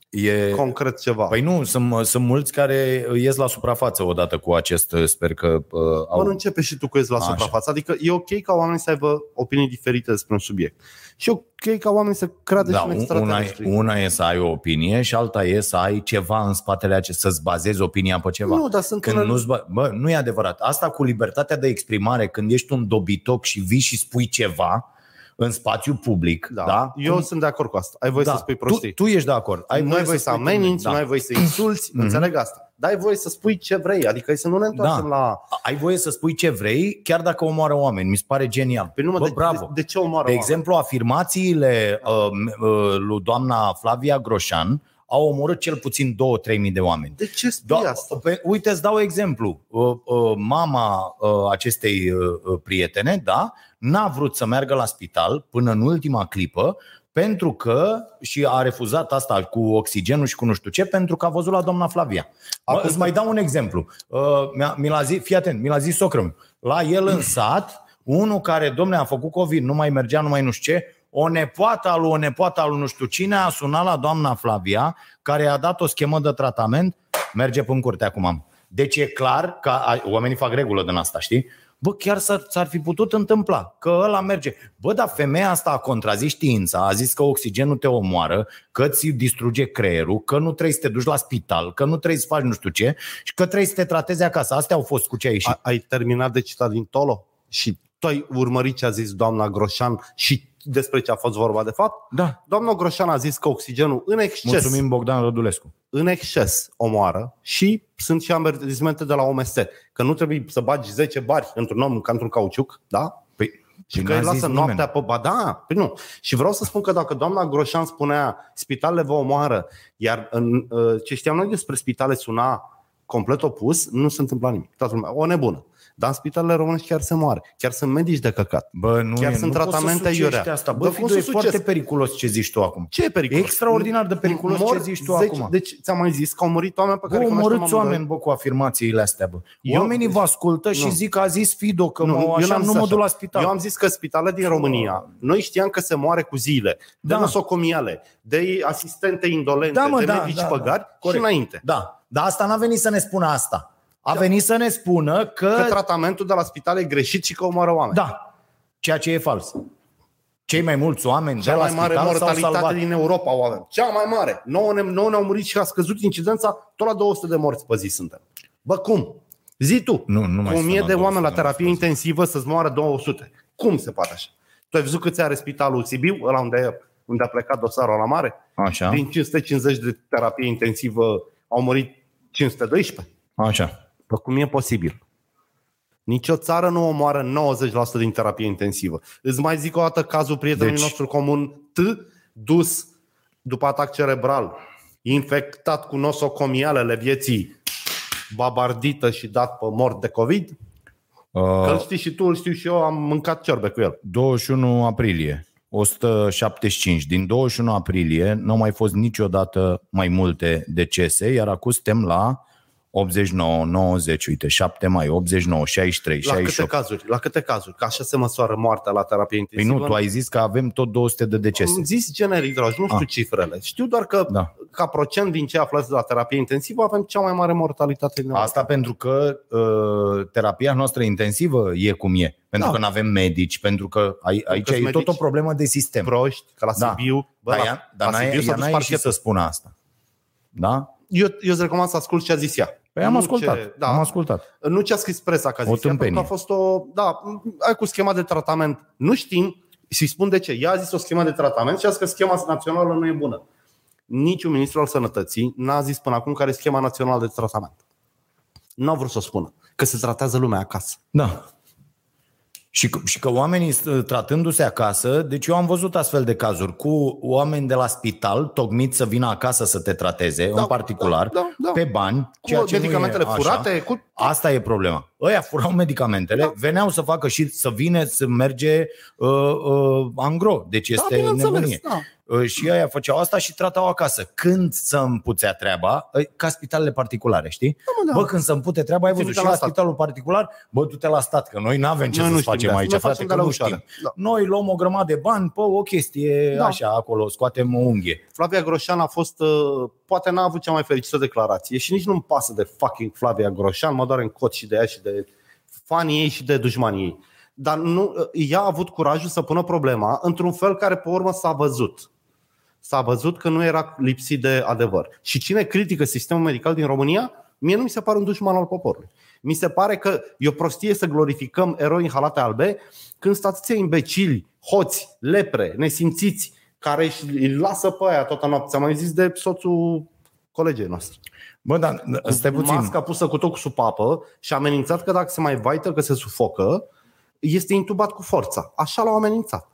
e... concret ceva. Păi nu, sunt, sunt mulți care ies la suprafață odată cu acest, sper că uh, Mă, au... nu începe și tu cu ești la Așa. suprafață. Adică e ok ca oamenii să aibă opinii diferite despre un subiect. Și e ok ca oamenii să creadă Da, și în una, extraterestri. una e să ai o opinie și alta e să ai ceva în spatele acest, să-ți bazezi opinia pe ceva. Nu, dar sunt Când unele- nu ba... Bă, nu e adevărat. Asta cu libertatea de exprimare, când ești un dobitoc și vii și spui ceva în spațiu public, da? da? Eu Cum- sunt de acord cu asta. Ai voie da. să spui prostii. Tu, tu ești de acord. Ai nu ai voie să spui ameninți, da. nu ai voie să insulți, Mhm. înțeleg asta. Dar ai voie să spui ce vrei, adică să nu ne întoarcem Da. la... Ai voie să spui ce vrei, chiar dacă omoară oameni. Mi se pare genial. Păi nu, mă, Bă, de, bravo. De, de ce omoară De oameni? exemplu, afirmațiile uh, uh, lui doamna Flavia Groșan au omorât cel puțin 2-3 mii de oameni. De ce spui Da, asta? pe, uite, îți dau exemplu. Uh, uh, Mama uh, acestei uh, uh, prietene, da, n-a vrut să meargă la spital până în ultima clipă pentru că și a refuzat asta cu oxigenul și cu nu știu ce, pentru că a văzut la doamna Flavia. Mă, Acum- îți mai dau un exemplu. Uh, mi-a, mi l-a zis, fii atent, mi l-a zis socră La el în sat, unul care, domne, a făcut COVID, nu mai mergea, nu mai nu știu ce, o nepoată al lui, o nepoată al lui nu știu cine a sunat la doamna Flavia, care i-a dat o schemă de tratament, merge pe în curte acum. Deci e clar că a, oamenii fac regulă din asta, știi? Bă, chiar s-ar, s-ar fi putut întâmpla că ăla merge. Bă, dar femeia asta a contrazis știința, a zis că oxigenul te omoară, că îți distruge creierul, că nu trebuie să te duci la spital, că nu trebuie să faci nu știu ce și că trebuie să te tratezi acasă. Astea au fost cu ce ai ieșit. A, ai terminat de citat din Tolo? Și tu ai urmărit ce a zis doamna Groșan și despre ce a fost vorba de fapt? Da. Doamna Groșan a zis că oxigenul în exces, Mulțumim Bogdan Rădulescu. în exces omoară și sunt și avertismente de la OMS că nu trebuie să bagi 10 bari într-un om ca într-un cauciuc, da? Păi, Și că n-a îi zis lasă nimeni. noaptea pe... Ba da, păi nu. Și vreau să spun că dacă doamna Groșan spunea spitalele vă omoară, iar în, uh, ce știam noi despre spitale suna complet opus, nu se întâmpla nimic. Toată lumea, o nebună. Dar în spitalele românești chiar se moare. Chiar sunt medici de căcat. Bă, nu Chiar e, sunt nu poți tratamente să sucești iurea. asta. Bă, Bă, Fido, cum să e sucesc? foarte periculos ce zici tu acum. Ce e periculos? E extraordinar de periculos Mor ce zici tu 10 acum. Deci ți-am mai zis că au murit oameni pe Bă, care îi cunoaștem omorâți amândoi. oameni, bă, cu afirmațiile astea, bă. Eu- Oamenii vă ascultă și Nu. zic că a zis Fido, că Nu, mă, eu așa n-am nu zis mă așa. duc la spital. Eu am zis că spitalele din România, noi știam că se moare cu zile, de Da. nosocomiale, de asistente indolente, Da, mă, de da, medici da, da. păgari și Corect. înainte. Da, dar asta n-a venit să ne spună asta. A venit să ne spună că... Că tratamentul de la spital e greșit și că omoară oameni. Da, ceea ce e fals. Cei mai mulți oameni Cea de la mai mare spital s-au mortalitate salvat. din Europa o avem. Cea mai mare. Nouă ne, nouă ne-au murit și a scăzut incidența, tot la 200 de morți pe zi suntem. Bă, cum? Zi tu. Nu, nu mai Cu 1000 suntem de la 200 oameni la de terapie morți pe zi. intensivă să-ți moară 200. Cum se poate așa? Tu ai văzut câți are spitalul Sibiu, ăla unde, unde a plecat dosarul la mare? Așa, Din 550 de terapie intensivă au murit 512. așa. Bă, cum e posibil? Nici o țară nu omoară 90% din terapie intensivă. Îți mai zic o dată cazul prietenului Deci- nostru comun T, dus după atac cerebral, infectat cu nosocomialele vieții, babardită și dat pe mort de COVID. Că îl Uh, știi și tu, îl știu și eu, am mâncat ciorbe cu el. 21 aprilie, 175. Din 21 aprilie nu au mai fost niciodată mai multe decese, iar acum suntem la 89, 90, uite, 7 mai, 89, 63, La câte 68. cazuri? La câte cazuri? Că așa se măsoară moartea la terapie Păi intensivă. nu, tu ai zis că avem tot 200 de decese. Am zis generic, dragi, nu știu Ah. cifrele. Știu doar că Da. ca procent din ce aflați de la terapie intensivă avem cea mai mare mortalitate din Europa. Asta pentru că uh, terapia noastră intensivă e cum e. Pentru Da. că nu avem medici, pentru că ai, aici că-s e tot medici o problemă de sistem. proști, ca la Da. Sibiu. Bă, Dar la, ea, dar la n-ai, Sibiu s-a ea dus n-a ieșit parchetul. să spună asta. Da? Eu, eu îți recomand să ascult ce a zis ea. Păi am Nu ascultat. Ce, da, Am ascultat. Nu ce a scris presa că a O zis ea, pentru că tâmpenie. a fost o... Da, ai cu schema de tratament. Nu știm și spun de ce. Ea a zis o schemă de tratament și a zis că schema națională nu e bună. Niciun ministru al sănătății n-a zis până acum care e schema națională de tratament. Nu au vrut să o spună. Că se tratează lumea acasă. Da. Și că, și că oamenii st- tratându-se acasă, deci eu am văzut astfel de cazuri cu oameni de la spital tocmiți să vină acasă să te trateze, Da, în particular, da, da, da. pe bani, Cu ceea ce nu e medicamentele așa. furate, cu Asta e problema. Ăia furau medicamentele, Da. veneau să facă și să vină să merge uh, uh, angro. Deci este da, bineînțeles, nebunie. da. Uh, Și ăia făceau asta și tratau acasă. Când să împuțea treaba, uh, ca spitalele particulare, știi? mă, da. Bă, când să împute treaba, ai văzut. Trimite Și la la stat. spitalul particular, bă, du-te la stat, că noi nu avem ce Noi să nu știm facem de asta. aici, Noi frate, facem că de la nu ușoară. știm. Da. Noi luăm o grămadă de bani, pe o chestie Da. așa acolo, scoatem o unghie. Flavia Groșan a fost, uh, poate n-a avut cea mai fericită declarație și nici nu-mi pasă de fucking Flavia Groșan, mă doare în cot și de ea și de fanii ei și de dușmanii ei. Dar nu, uh, ea a avut curajul să pună problema într-un fel care pe urmă s-a văzut. S-a văzut că nu era lipsit de adevăr. Și cine critică sistemul medical din România, mie nu mi se pare un dușman al poporului. Mi se pare că e o prostie să glorificăm eroi în halate albe când stați imbecili, hoți, lepre, nesimțiți, care își- îi lasă pe aia toată noaptea. Am mai zis de soțul colegei noastre. Bă, dar stai Cu puțin. Masca pusă cu tot cu supapă și a amenințat că dacă se mai vaită, că se sufocă, este intubat cu forța. Așa l-au amenințat.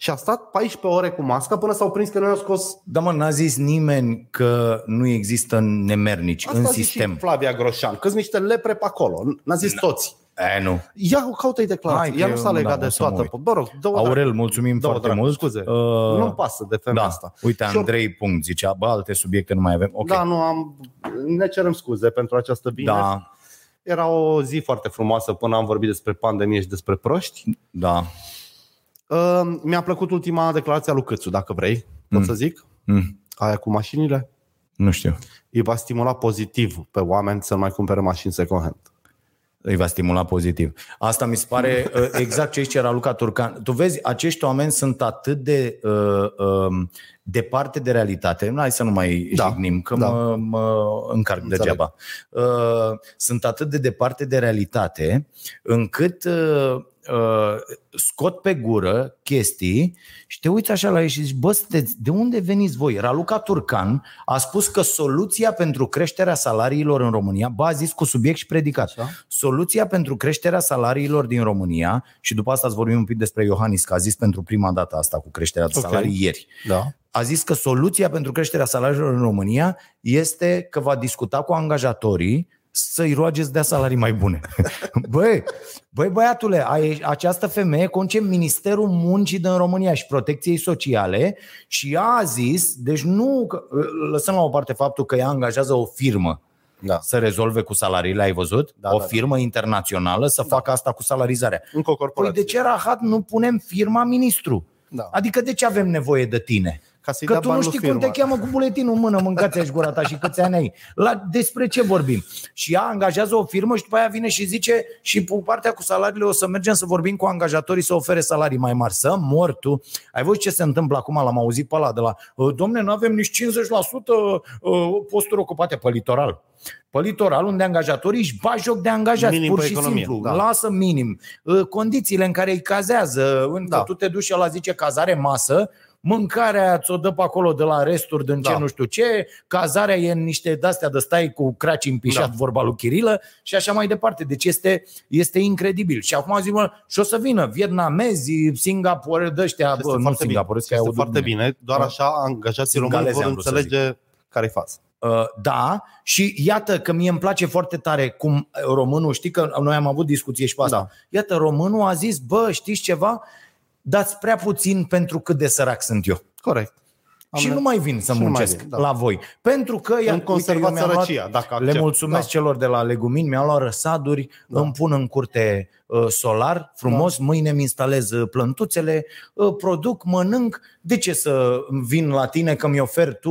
Și a stat 14 ore cu masca până s-au prins că nu i-au scos Da, mă, n-a zis nimeni că nu există nemernici Asta în a zis sistem. și Flavia Groșan, că sunt niște lepre pe acolo. N-a zis toți. E, nu. Ia, caută-i Hai declarații. că Ea nu s-a eu- legat da, de o să mă toată. uit. Bă, rog, dă Aurel, mulțumim Două foarte dragă, mult. scuze. Uh, Nu-mi pasă de femeia da. asta. Uite, Și eu- Andrei Punct zicea, bă, alte subiecte nu mai avem. Ok. Da, nu am... Ne cerem scuze pentru această bine. da, Era o zi foarte frumoasă până am vorbit despre pandemie și despre proști. da. Uh, mi-a plăcut ultima declarație a lui Câțu, dacă vrei. Pot Mm. să zic? Mm, Aia cu mașinile. nu știu. Îi va stimula pozitiv pe oameni să nu mai cumpere mașini second hand. Îi va stimula pozitiv. Asta mi se pare uh, exact ce zice Raluca Turcan. Tu vezi, acești oameni sunt atât de uh, uh, departe de realitate. Hai să nu mai Da, jignim, că da. mă, mă încarc Înțeleg. degeaba. Uh, sunt atât de departe de realitate încât uh, uh, scot pe gură chestii și te uiți așa la ei și zici, bă, sunteți, de unde veniți voi? Raluca Turcan a spus că soluția pentru creșterea salariilor în România, bă, a zis cu subiect și predicat, Așa. soluția pentru creșterea salariilor din România, și după asta îți vorbim un pic despre Iohannis, că a zis pentru prima dată asta cu creșterea de Ok. salarii ieri Da. a zis că soluția pentru creșterea salariilor în România este că va discuta cu angajatorii să-i roage să dea salarii mai bune. Băi, băi băiatule, ai, această femeie conduce Ministerul Muncii din România și Protecției Sociale și ea a zis, deci nu, că- lăsăm la o parte faptul că ea angajează o firmă Da. să rezolve cu salariile, ai văzut? Da, o da, da. firmă internațională să facă asta cu salarizarea. Încă o Păi corporație. de ce rahat nu punem firma ministru? Da. Adică de ce avem nevoie de tine? Ca să-i Că dea tu nu bani știi lui cum te firma. cheamă cu buletinul în mână, mâncați aici gura ta și câți ani ai. La, despre ce vorbim? Și ea angajează o firmă și după aia vine și zice și pe partea cu salariile o să mergem să vorbim cu angajatorii să ofere salarii mai mari. Să mor tu. Ai văzut ce se întâmplă acum? L-am auzit pe ăla de la Domne, nu avem nici 50% uh, posturi ocupate pe litoral. Pe litoral, unde angajatorii își bat joc de angajați, Minim pur pe și economie, simplu. da. Lasă minim. Uh, Condițiile în care îi cazează, în Da. că tu te duci și ăla zice cazare masă, mâncarea ți-o dă pe acolo de la resturi din ce Da. nu știu ce, cazarea e în niște de-astea de stai cu craci împișat, Da. vorba lui Chirilă și așa mai departe. Deci este, este incredibil. Și acum zic, mă, și o să vină vietnamezi, Singapore, de ăștia, Este bă, nu foarte Singapore, bine. că Este foarte bine. Doar Da. așa angajații români Singalezi vor am vrut să înțelege care-i față. Uh, da, și iată că mie îmi place foarte tare cum românul, știi că noi am avut discuție și pe asta. Da. Iată, românul a zis, bă, știți ceva? Dați prea puțin pentru cât de sărac sunt eu. Corect. Am și nu mai vin să și nu mai muncesc vin, da. la voi. Pentru că ia, Îmi conservați uite, eu mi-am luat- sărăcia, dacă Le accept. mulțumesc Da. celor de la Legumin, mi-au luat răsaduri, Da. îmi pun în curte uh, solar frumos, mâine îmi instalez uh, plântuțele, uh, produc, mănânc. De ce să vin la tine că mi oferi tu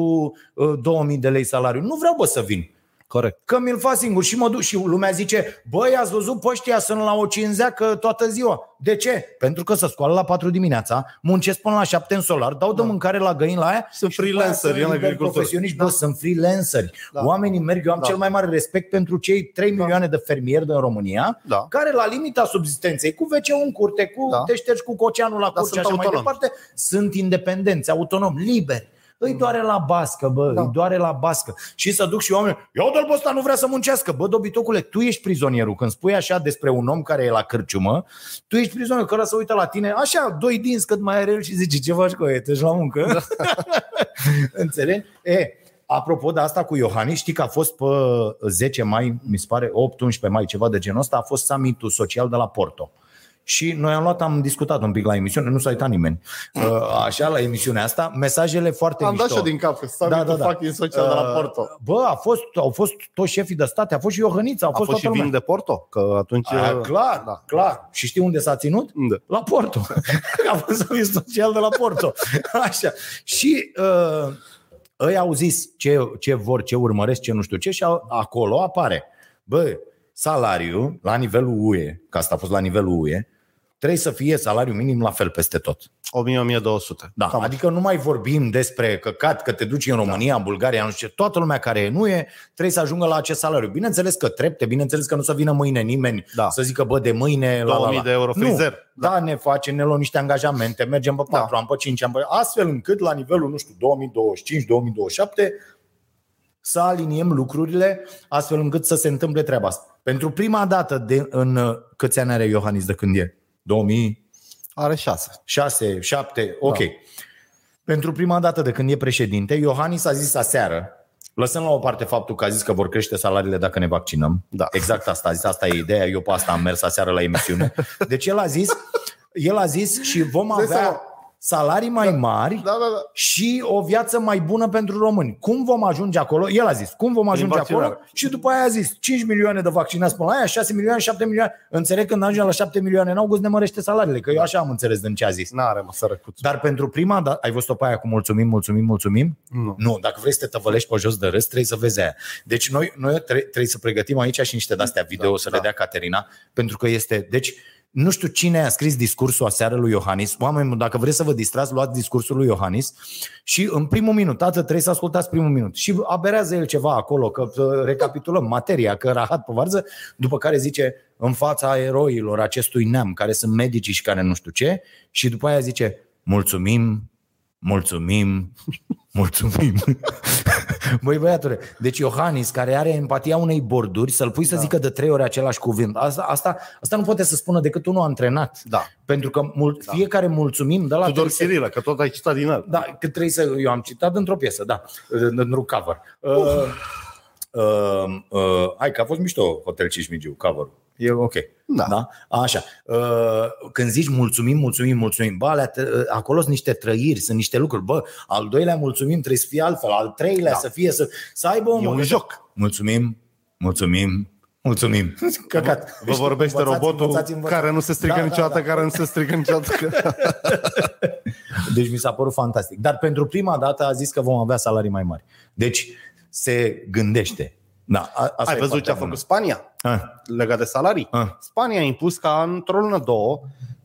uh, 2000 de lei salariu? Nu vreau bă să vin. Corect. Că mi-l fac singur și mă duc și lumea zice Băi, ați văzut pe ăștia sunt la o cinzeacă toată ziua De ce? Pentru că se scoală la 4 dimineața Muncesc până la 7 în solar Dau de mâncare la găini la aia Sunt și după aia freelanceri sunt în liber agricultură. profesioniști, Bă, sunt freelanceri Da. Oamenii merg, eu am Da. cel mai mare respect pentru cei 3 milioane de fermieri din România Da. Care la limita subzistenței Cu wc în curte, cu Da. te ștergi cu coceanul la Dar curte și sunt așa mai autonomi. departe Sunt independenți, autonomi, liberi îi doare la bască, bă, Da. îi doare la bască. Și să duc și oameni, ia dă-l pe ăsta, nu vrea să muncească. Bă, dobitocule, tu ești prizonierul. Când spui așa despre un om care e la cârciumă, tu ești prizonierul, că ăla se uită la tine, așa, doi dinți cât mai are el și zice, ce faci cu aia, ești la muncă? Înțelegi? E, Apropo de asta cu Iohannis, știi că a fost pe 10 mai, mi se pare, 8-11 mai, ceva de genul ăsta, a fost summitul social de la Porto. Și noi am luat, am discutat un pic la emisiune, nu s-a uitat nimeni. Uh, Așa, la emisiunea asta, mesajele foarte Am mișto. dat și eu din cap că s-a da, da, da. fucking social de la Porto. Uh, Bă, a fost, au fost toți șefii de state, a fost și Iohănița, a, A fost toată și lumea. vin de Porto, că atunci... A, clar, Da. clar. Și știi unde s-a ținut? Unde? La Porto. a fost summit social de la Porto. Așa. Și uh, ei au zis ce, ce vor, ce urmăresc, ce nu știu ce și au, acolo apare. Bă, salariul la nivelul UE, că asta a fost la nivelul UE, trebuie să fie salariul minim la fel peste tot. 1000-1200. Da, Cam adică nu mai vorbim despre căcat, că te duci în România, în Bulgaria, nu știu ce, toată lumea care nu e, trebuie să ajungă la acest salariu. Bineînțeles că trepte, bineînțeles că nu să vină mâine nimeni Da. să zică, bă, de mâine... La, la, 2000 la. de euro Nu. frizer. Da, ne face, ne luăm niște angajamente, mergem pe 4 Da. ani, pe 5 ani, pe... astfel încât la nivelul, nu știu, 2025-2027 să aliniem lucrurile astfel încât să se întâmple treaba asta. Pentru prima dată de, în uh, câți ani are Iohannis de când e? 2000? Are 6. 6, 7, ok. Da. Pentru prima dată de când e președinte, Iohannis a zis aseară, lăsând la o parte faptul că a zis că vor crește salariile dacă ne vaccinăm. Da. Exact asta a zis, asta e ideea, eu pe asta am mers aseară la emisiune. Deci el a zis, el a zis și vom Dai avea seama. Salarii mai mari Da, da, da. și o viață mai bună pentru români. Cum vom ajunge acolo? El a zis, cum vom ajunge acolo? vaccinare. Și după aia a zis, 5 milioane de vaccinați până la aia, 6 milioane, 7 milioane. Înțeleg când ajungem la 7 milioane în august ne mărește salariile, că eu așa am înțeles din ce a zis. N-are mă sărăcuț. Dar pentru prima dată, ai văzut-o pe aia cu mulțumim, mulțumim, mulțumim? Nu. Nu, dacă vrei să te tăvălești pe jos de râs, trebuie să vezi aia. Deci noi, noi tre- trebuie să pregătim aici și niște de-astea video da, să da. le dea Caterina, pentru că este, deci nu știu cine a scris discursul aseară lui Iohannis. Oameni, buni, dacă vreți să vă distrați, luați discursul lui Iohannis și în primul minut, tată, trebuie să ascultați primul minut. Și aberează el ceva acolo, că uh, recapitulăm materia, că rahat pe varză, după care zice în fața eroilor acestui neam, care sunt medici și care nu știu ce, și după aia zice mulțumim, mulțumim, mulțumim. Băi băiatule, deci Iohannis, care are empatia unei borduri, să-l pui să da. zică de trei ori același cuvânt, asta, asta, asta nu poate să spună decât unul antrenat. Da. Pentru că mul- da. fiecare mulțumim de la Tudor trebuie să- Chirilă, că tot ai citat din el. da, că trebuie să... Eu am citat într-o piesă, da, într-un cover. Uh, uh, uh, hai că a fost mișto Hotel Cismigiu, cover E ok. Da. da? Așa. Uh, când zici mulțumim, mulțumim, mulțumim, bă, alea, uh, acolo sunt niște trăiri, sunt niște lucruri. Bă, al doilea mulțumim trebuie să fie altfel, al treilea Da. să fie să, să aibă o E un joc. Mulțumim, mulțumim, mulțumim. Căcat. Vă vorbește Învățați, robotul învățați, învățați. care nu se strică Da, da, niciodată, da. care nu se strică niciodată. Deci mi s-a părut fantastic. Dar pentru prima dată a zis că vom avea salarii mai mari. Deci se gândește. Da, a, asta Ai e văzut partea ce a bună. făcut Spania Ah, legat de salarii? Ah. Spania a impus ca într-o lună, două,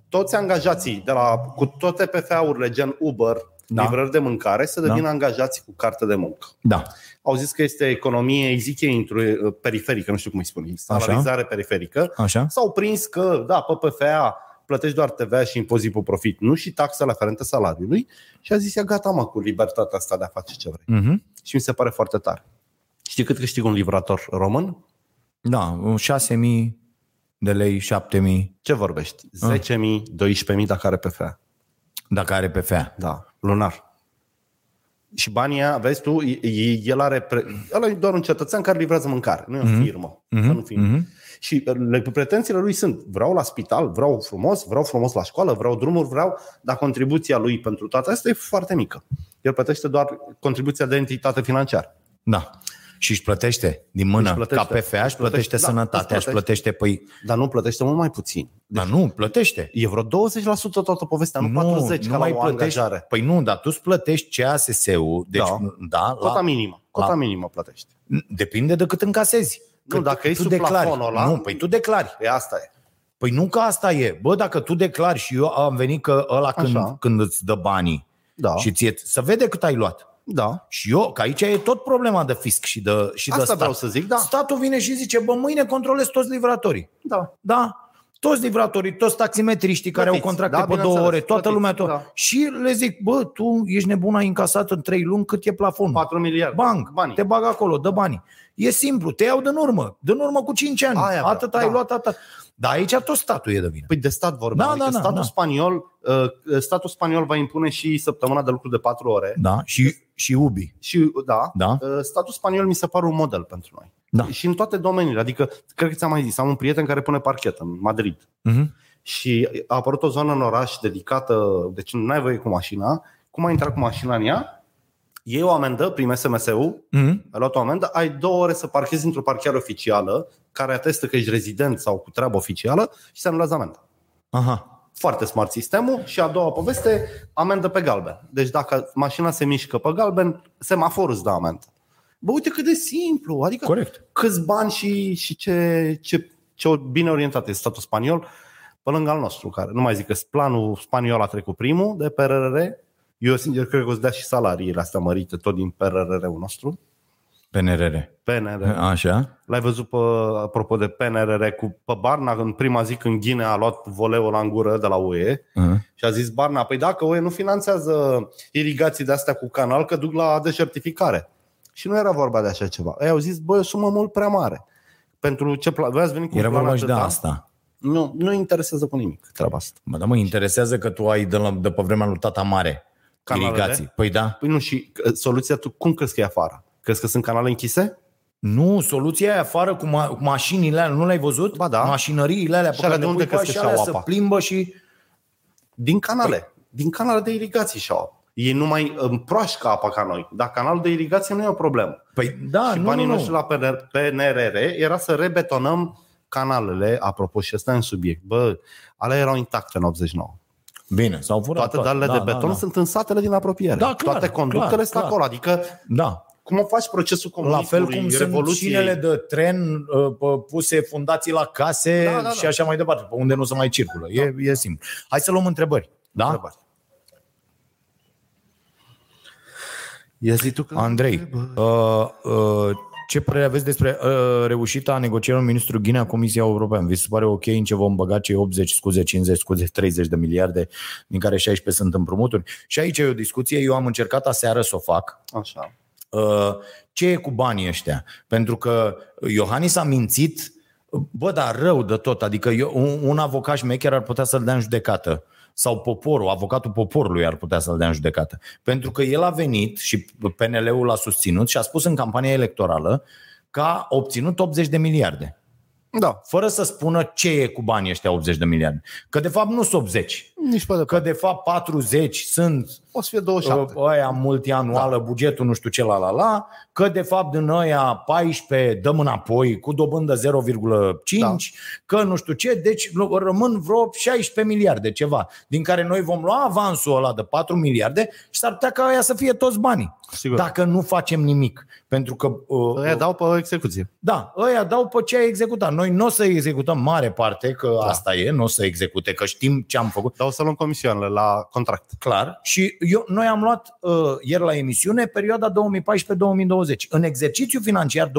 toți angajații de la, cu toate PFA-urile gen Uber, Da. da. livrări de mîncare, să devină angajați cu carte de muncă. da. Au zis că este economie, îi zic ei, intru- periferică, nu știu cum îi spun, salarizare periferică. Așa? S-au prins că, da, pe PFA plătești doar TVA și impozit pe profit, nu și taxele aferente salariului și a zis, ia gata mă cu libertatea asta de a face ce vrei. Mhm. Și mi se pare foarte tare. Știi cât câștigă un livrator român? Da, 6.000 de lei, 7.000 Ce vorbești? 10.000, 12.000 dacă are PFA. dacă are PFA. Da, lunar. Și banii aia, vezi tu, e- e- el are, pre... ăla e doar un cetățean care livrează mâncare, nu e o firmă. Mhm, Să nu fim. mhm. Și uh, le- pretențiile lui sunt, vreau la spital, vreau frumos, vreau frumos la școală, vreau drumuri, vreau, dar contribuția lui pentru toate astea e foarte mică. El plătește doar contribuția de entitate financiară. Da. Și își plătește din mână Își plătește. ca PFA, își plătește da, sănătatea, își își plătește, păi, Dar nu plătește mult mai puțin. dar nu, plătește. E vreo 20% toată povestea, nu, 40% ca la o plătești. angajare. Păi nu, dar tu îți plătești CASS-ul, deci Da. da, Cota la, minimă. Cota la- minimă plătești. depinde de cât încasezi. Nu, Că dacă tu- e tu sub declari. plafonul ăla- Nu, păi tu declari. E asta e. Păi nu că asta e. Bă, dacă tu declari și eu am venit că ăla când, Așa. când îți dă banii Da. și ție, să vede cât ai luat. Da. Și eu, că aici e tot problema de fisc și de, și de Asta stat. vreau să zic, da. Statul vine și zice, bă, mâine controlez toți livratorii. Da. Da. toți livratorii, toți taximetriștii care au Plătiți. contracte Da, pe două bineînțeles, ore, toată plătiți, lumea tot. da. Și le zic, bă, tu ești nebun, ai încasat în trei luni cât e plafonul. 4 miliarde. Banc, Banii. te bag acolo, dă banii. E simplu, te iau din urmă, din urmă cu 5 ani. Aia, atât ai da. luat, atât. Dar aici tot statul e de vină. Păi de stat vorbim. Da, adică da, da, statul da. spaniol, uh, statul spaniol va impune și săptămâna de lucru de 4 ore. Da, și, și ubi. Și da, Da. uh, statul spaniol mi se pare un model pentru noi. Da. Și în toate domeniile. Adică, cred că ți-am mai zis, am un prieten care pune parchet în Madrid. Mhm. Și a apărut o zonă în oraș dedicată, deci nu ai voie cu mașina. Cum ai intrat cu mașina în ea? Iei o amendă, prin SMS-ul, Mhm. ai luat o amendă, ai două ore să parchezi într-o parchiere oficială care atestă că ești rezident sau cu treabă oficială și se anulează amenda. Aha. Foarte smart sistemul și a doua poveste, amendă pe galben. Deci dacă mașina se mișcă pe galben, semaforul îți dă amendă. Bă, uite cât de simplu, adică Corect. câți bani și, și ce, ce, ce bine orientat este statul spaniol pe lângă al nostru, care nu mai zic că planul spaniol a trecut primul de PRR. Eu sincer cred că o să dea și salariile astea mărite tot din PRR-ul nostru. PNRR. PNR. Așa. L-ai văzut pe, apropo de PNRR cu pe Barna în prima zi când Ghine a luat voleul la în gură de la UE Mhm. și a zis Barna, păi dacă UE nu finanțează irigații de astea cu canal, că duc la deșertificare. Și nu era vorba de așa ceva. Ei au zis, băi, o sumă mult prea mare. Pentru ce plan... Voi ați venit cu Era un plan vorba și de atâta? asta. Nu, nu interesează cu nimic treaba asta. Mă, dar mă interesează că tu ai de, la, de pe vremea lui tata mare Canalele? irigații. Păi da. Păi nu, și uh, soluția tu cum crezi că e afară? Crezi că sunt canale închise? Nu, soluția aia afară cu, ma- cu mașinile alea, nu le-ai văzut? Ba da. Mașinăriile alea pe Și alea care de le unde pui pe crezi că și alea și-au se apa? plimbă și... Din canale. Din canale de irigații și au. Ei nu mai împroașcă apa ca noi. Dar canalul de irigație nu e o problemă. Păi da, și nu, banii nu, nu. noștri la PNR- PNRR era să rebetonăm canalele, apropo și ăsta e un subiect. Bă, alea erau intacte în 89. Bine, s-au furat Toate dalele da, de beton da, da. sunt în satele din apropiere. Da, clar, Toate conductele clar, sunt clar. acolo. Adică Da. cum o faci procesul La fel comunismului, cum sunt revoluției? șinele de tren uh, p- puse fundații la case Da, da, da. și așa mai departe, pe unde nu se mai circulă. E, e simplu. Hai să luăm întrebări. Da? Întrebări. Ia zi tu că... Andrei, uh, uh, ce părere aveți despre uh, reușita negocierilor ministrul Ghinea Comisia Europeană? Vi se pare ok în ce vom băga cei 80, scuze, 50, scuze, 30 de miliarde, din care 16 sunt împrumuturi? Și aici e o discuție, eu am încercat aseară să o fac. Așa. Uh, ce e cu banii ăștia? Pentru că Iohannis a mințit, bă, dar rău de tot. Adică eu, un, un avocat șmecher ar putea să-l dea în judecată. Sau poporul, avocatul poporului ar putea să-l dea în judecată. Pentru că el a venit și PNL-ul l-a susținut și a spus în campania electorală că a obținut 80 de miliarde. Da. Fără să spună ce e cu banii ăștia 80 de miliarde. Că de fapt nu sunt 80. Nici pe Că de fapt 40 sunt O să fie 27. uh, ăia multianuală, da. bugetul nu știu ce la la la, că de fapt din ăia 14 dăm înapoi cu dobândă 0,5, da. că nu știu ce, deci rămân vreo 16 miliarde ceva, din care noi vom lua avansul ăla de 4 miliarde și s-ar putea ca aia să fie toți banii. Sigur. Dacă nu facem nimic. Pentru că uh, Ăia dau pe execuție. da, ăia dau pe ce ai executat. Noi nu o să executăm mare parte, că da. asta e, nu o să execute, că știm ce am făcut. Dar o să luăm comisioanele la contract. Clar. Și eu, noi am luat uh, ieri la emisiune perioada 2014-2020. În exercițiu financiar 2014-2020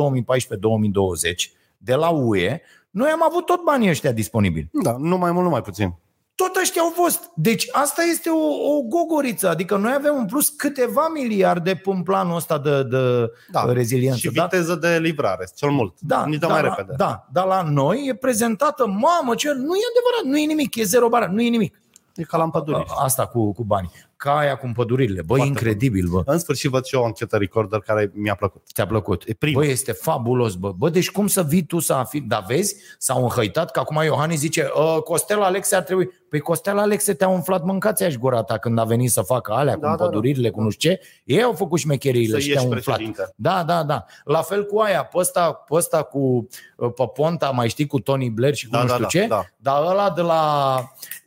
de la UE, noi am avut tot banii ăștia disponibili. Da, nu mai mult, nu mai puțin. Tot ăștia au fost. Deci asta este o, o gogoriță. Adică noi avem în plus câteva miliarde în planul ăsta de, de Da. reziliență. Și da? viteză de livrare, cel mult. Da, Nici de da, mai la, repede. Da, dar la noi e prezentată, mamă, ce, nu e adevărat, nu e nimic, e zero bara, nu e nimic. E ca la împăduriri. A- Asta cu, cu banii. Ca aia cu împăduririle. Băi, Foarte incredibil, bă. În sfârșit văd și eu o anchetă recorder care mi-a plăcut. Ți-a plăcut. E prima. Bă, este fabulos, bă. Bă, deci cum să vii tu să afirmi? Dar vezi, s-au înhăitat că acum Iohannis zice "Ă, Costel Alexe ar trebui. Păi Costel Alexe te-a umflat mâncați aș gura ta când a venit să facă alea Da, cu da, împăduririle, cu nu știu ce. Ei au făcut șmecheriile Să și te-au ieși umflat. președinte. Da, da, da. La fel cu aia, pe ăsta, pe ăsta cu pe Ponta, mai știi, cu Tony Blair și cu Da, nu da, știu da, ce. da. Dar ăla de la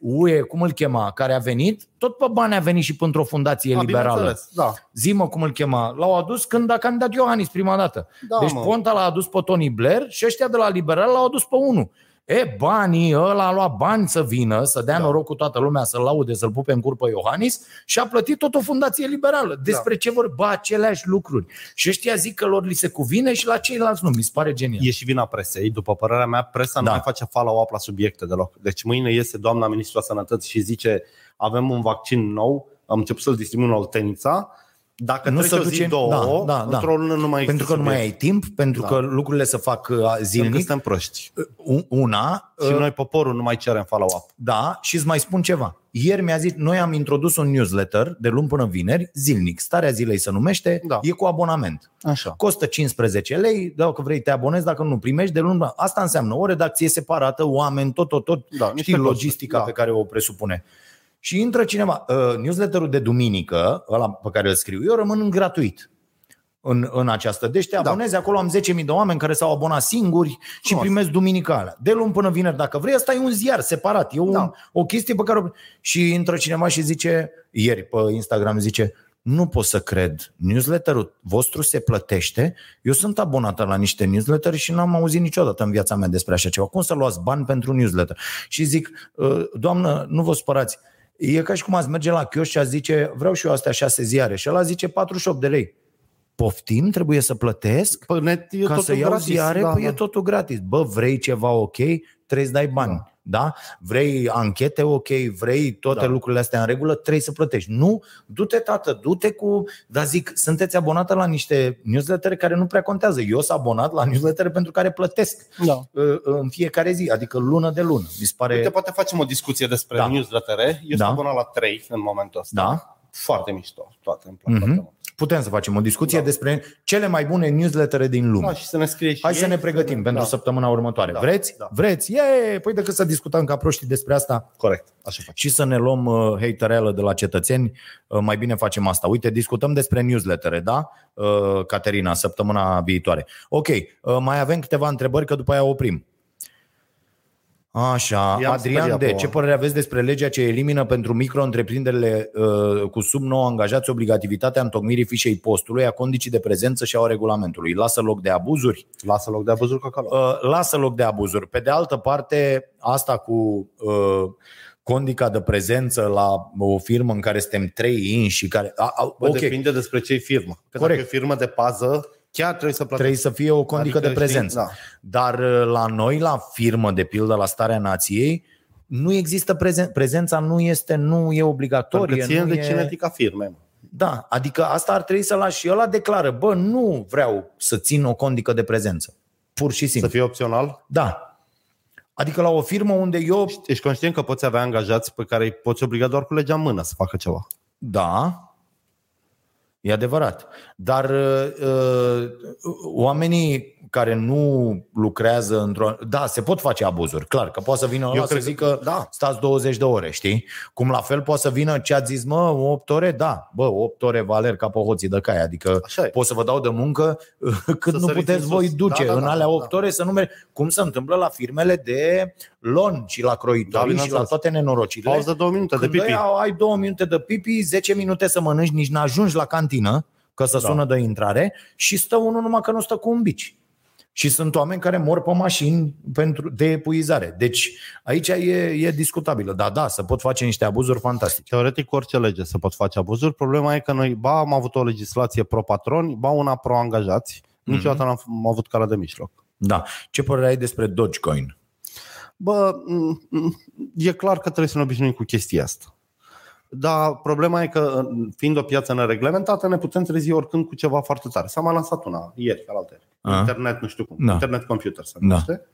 UE, cum îl chema, care a venit, tot pe bani a venit și pentru o fundație A, liberală. bineînțeles, Da. Zi-mă cum îl chema. L-au adus când a candidat Iohannis prima dată. Da, deci mă. Ponta l-a adus pe Tony Blair și ăștia de la liberal l-au adus pe unul. E, banii, ăla a luat bani să vină, să dea Da. noroc cu toată lumea, să-l laude, să-l pupe în cur pe Iohannis și a plătit tot o fundație liberală. Despre Da. ce vor? Ba, aceleași lucruri. Și ăștia zic că lor li se cuvine și la ceilalți nu. Mi se pare genial. E și vina presei. După părerea mea, presa nu Da. mai face follow-up la subiecte deloc. Deci mâine iese doamna ministru a sănătății și zice avem un vaccin nou, am început să-l distribuim la Oltenița, dacă Nu nu se trece o zi, duce- două, da, da, da. într-o lună nu mai există Pentru că nu mai subiect. ai timp, pentru Da. că lucrurile se fac uh, Pentru că zilnic. suntem proști. Una, Și uh, noi, poporul, nu mai cerem follow-up. Da, și îți mai spun ceva. Ieri mi-a zis, noi am introdus un newsletter de luni până vineri, zilnic. Starea zilei se numește, Da. e cu abonament. Așa. Costă 15 lei, dacă vrei te abonezi, dacă nu primești de luni. Asta înseamnă o redacție separată, oameni, tot, tot, tot. Da, niște știi, costuri, logistica da. pe care o presupune. Și intră cineva. Uh, newsletterul de duminică, ăla pe care îl scriu eu, rămân gratuit în, în această. Deci te Da. abonezi, acolo am 10.000 de oameni care s-au abonat singuri și Frumos. primesc duminica alea. De luni până vineri, dacă vrei, asta e un ziar separat. E un, Da. o chestie pe care o... Și intră cineva și zice, ieri pe Instagram zice, nu pot să cred, newsletterul vostru se plătește, eu sunt abonată la niște newsletter și n-am auzit niciodată în viața mea despre așa ceva. Cum să luați bani pentru newsletter? Și zic, "Uh, doamnă, nu vă supărați, e ca și cum ați merge la chioș și ați zice, vreau și eu astea șase ziare și ăla zice 48 de lei. Poftim, trebuie să plătesc? Pe net e ca totul să iau gratis. ziare, da, păi da. e totul gratis. Bă, vrei ceva ok, trebuie să dai bani. Da. Da? Vrei anchete ok, vrei toate da. Da. lucrurile astea în regulă, trebuie să plătești. Nu, du-te tată, du-te cu... Dar zic, sunteți abonată la niște newslettere care nu prea contează. Eu sunt abonat la newslettere pentru care plătesc Da. uh, în fiecare zi, adică lună de lună. Mi se pare... Uite, poate facem o discuție despre Da. da. newsletter. Eu Da. sunt abonat la 3 în momentul ăsta. Da? Foarte mișto. Toate îmi plac Mhm. foarte mult. Putem să facem o discuție da. Da. despre cele mai bune newslettere din lume. Da, și să ne scrie și Hai ei, să ne pregătim ne- pentru da. săptămâna următoare. Da, Vreți? da. Vreți? Ie! Păi decât să discutăm ca proștii despre asta Corect, așa faci. și să ne luăm uh, hatereală de la cetățeni, uh, mai bine facem asta. Uite, discutăm despre newslettere, da? Uh, Caterina, săptămâna viitoare. Ok, uh, mai avem câteva întrebări, că după aia oprim. Așa, I-am Adrian speriat de pe ce oameni. părere aveți despre legea ce elimină pentru micro-întreprinderile uh, cu sub 9 angajați obligativitatea întocmirii fișei postului, a condiții de prezență și a regulamentului? Lasă loc de abuzuri? Lasă loc de abuzuri cu acolo. Uh, lasă loc de abuzuri. Pe de altă parte, asta cu uh, condica de prezență la o firmă în care suntem trei inși și care... A, a, Bă, ok, Depinde despre ce firmă. Că Corect. dacă e firmă de pază, chiar trebuie să plătești. trebuie să fie o condică Adică, de prezență. știi, Dar uh, la noi, la firmă, de pildă, la Starea Nației, nu există prezen- prezența, nu este, nu e obligatorie. Pentru că ține nu de e... cinetica firmei. mă. Da, adică asta ar trebui să lași și ăla declară, bă, nu vreau să țin o condică de prezență. Pur și Să simplu. fie opțional. Da. Adică la o firmă unde eu Ești conștient că poți avea angajați pe care îi poți obliga doar cu legea în mână să facă ceva. Da, e adevărat. Dar uh, uh, oamenii care nu lucrează într-o... Da, se pot face abuzuri, clar, că poate să vină ăla să cred că- zică da. stați 20 de ore, știi? Cum la fel poate să vină ce ați zis, mă, 8 ore? Da, bă, 8 ore valer ca pe hoții de cai, adică Așa e. pot să vă dau de muncă cât Să nu săriți puteți în voi sus. duce Da, da, în da, alea da. 8 ore să nu merg. Cum se întâmplă la firmele de lon și la Da, croitorii și la bineînțeles. toate nenorocirile. Pauză două minute de Când pipi. ăia ai două minute de pipi, 10 minute să mănânci, nici n-ajungi la cantină, că să Da. sună de intrare, și stă unul numai că nu stă cu un bici. Și sunt oameni care mor pe mașini pentru, de epuizare. Deci aici e, e discutabilă. Da, da, să pot face niște abuzuri fantastice. Teoretic, cu orice lege se pot face abuzuri. Problema e că noi, ba, am avut o legislație pro-patroni, ba una pro-angajați. Niciodată n-am am avut calea de mijloc. Da. Ce părere ai despre Dogecoin? Bă, m- m- e clar că trebuie să ne obișnuim cu chestia asta. Dar problema e că, fiind o piață nereglementată, ne putem trezi oricând cu ceva foarte tare. S-a mai lansat una ieri, alaltă A. Internet, nu știu cum. Da. Internet computer se Da. numește.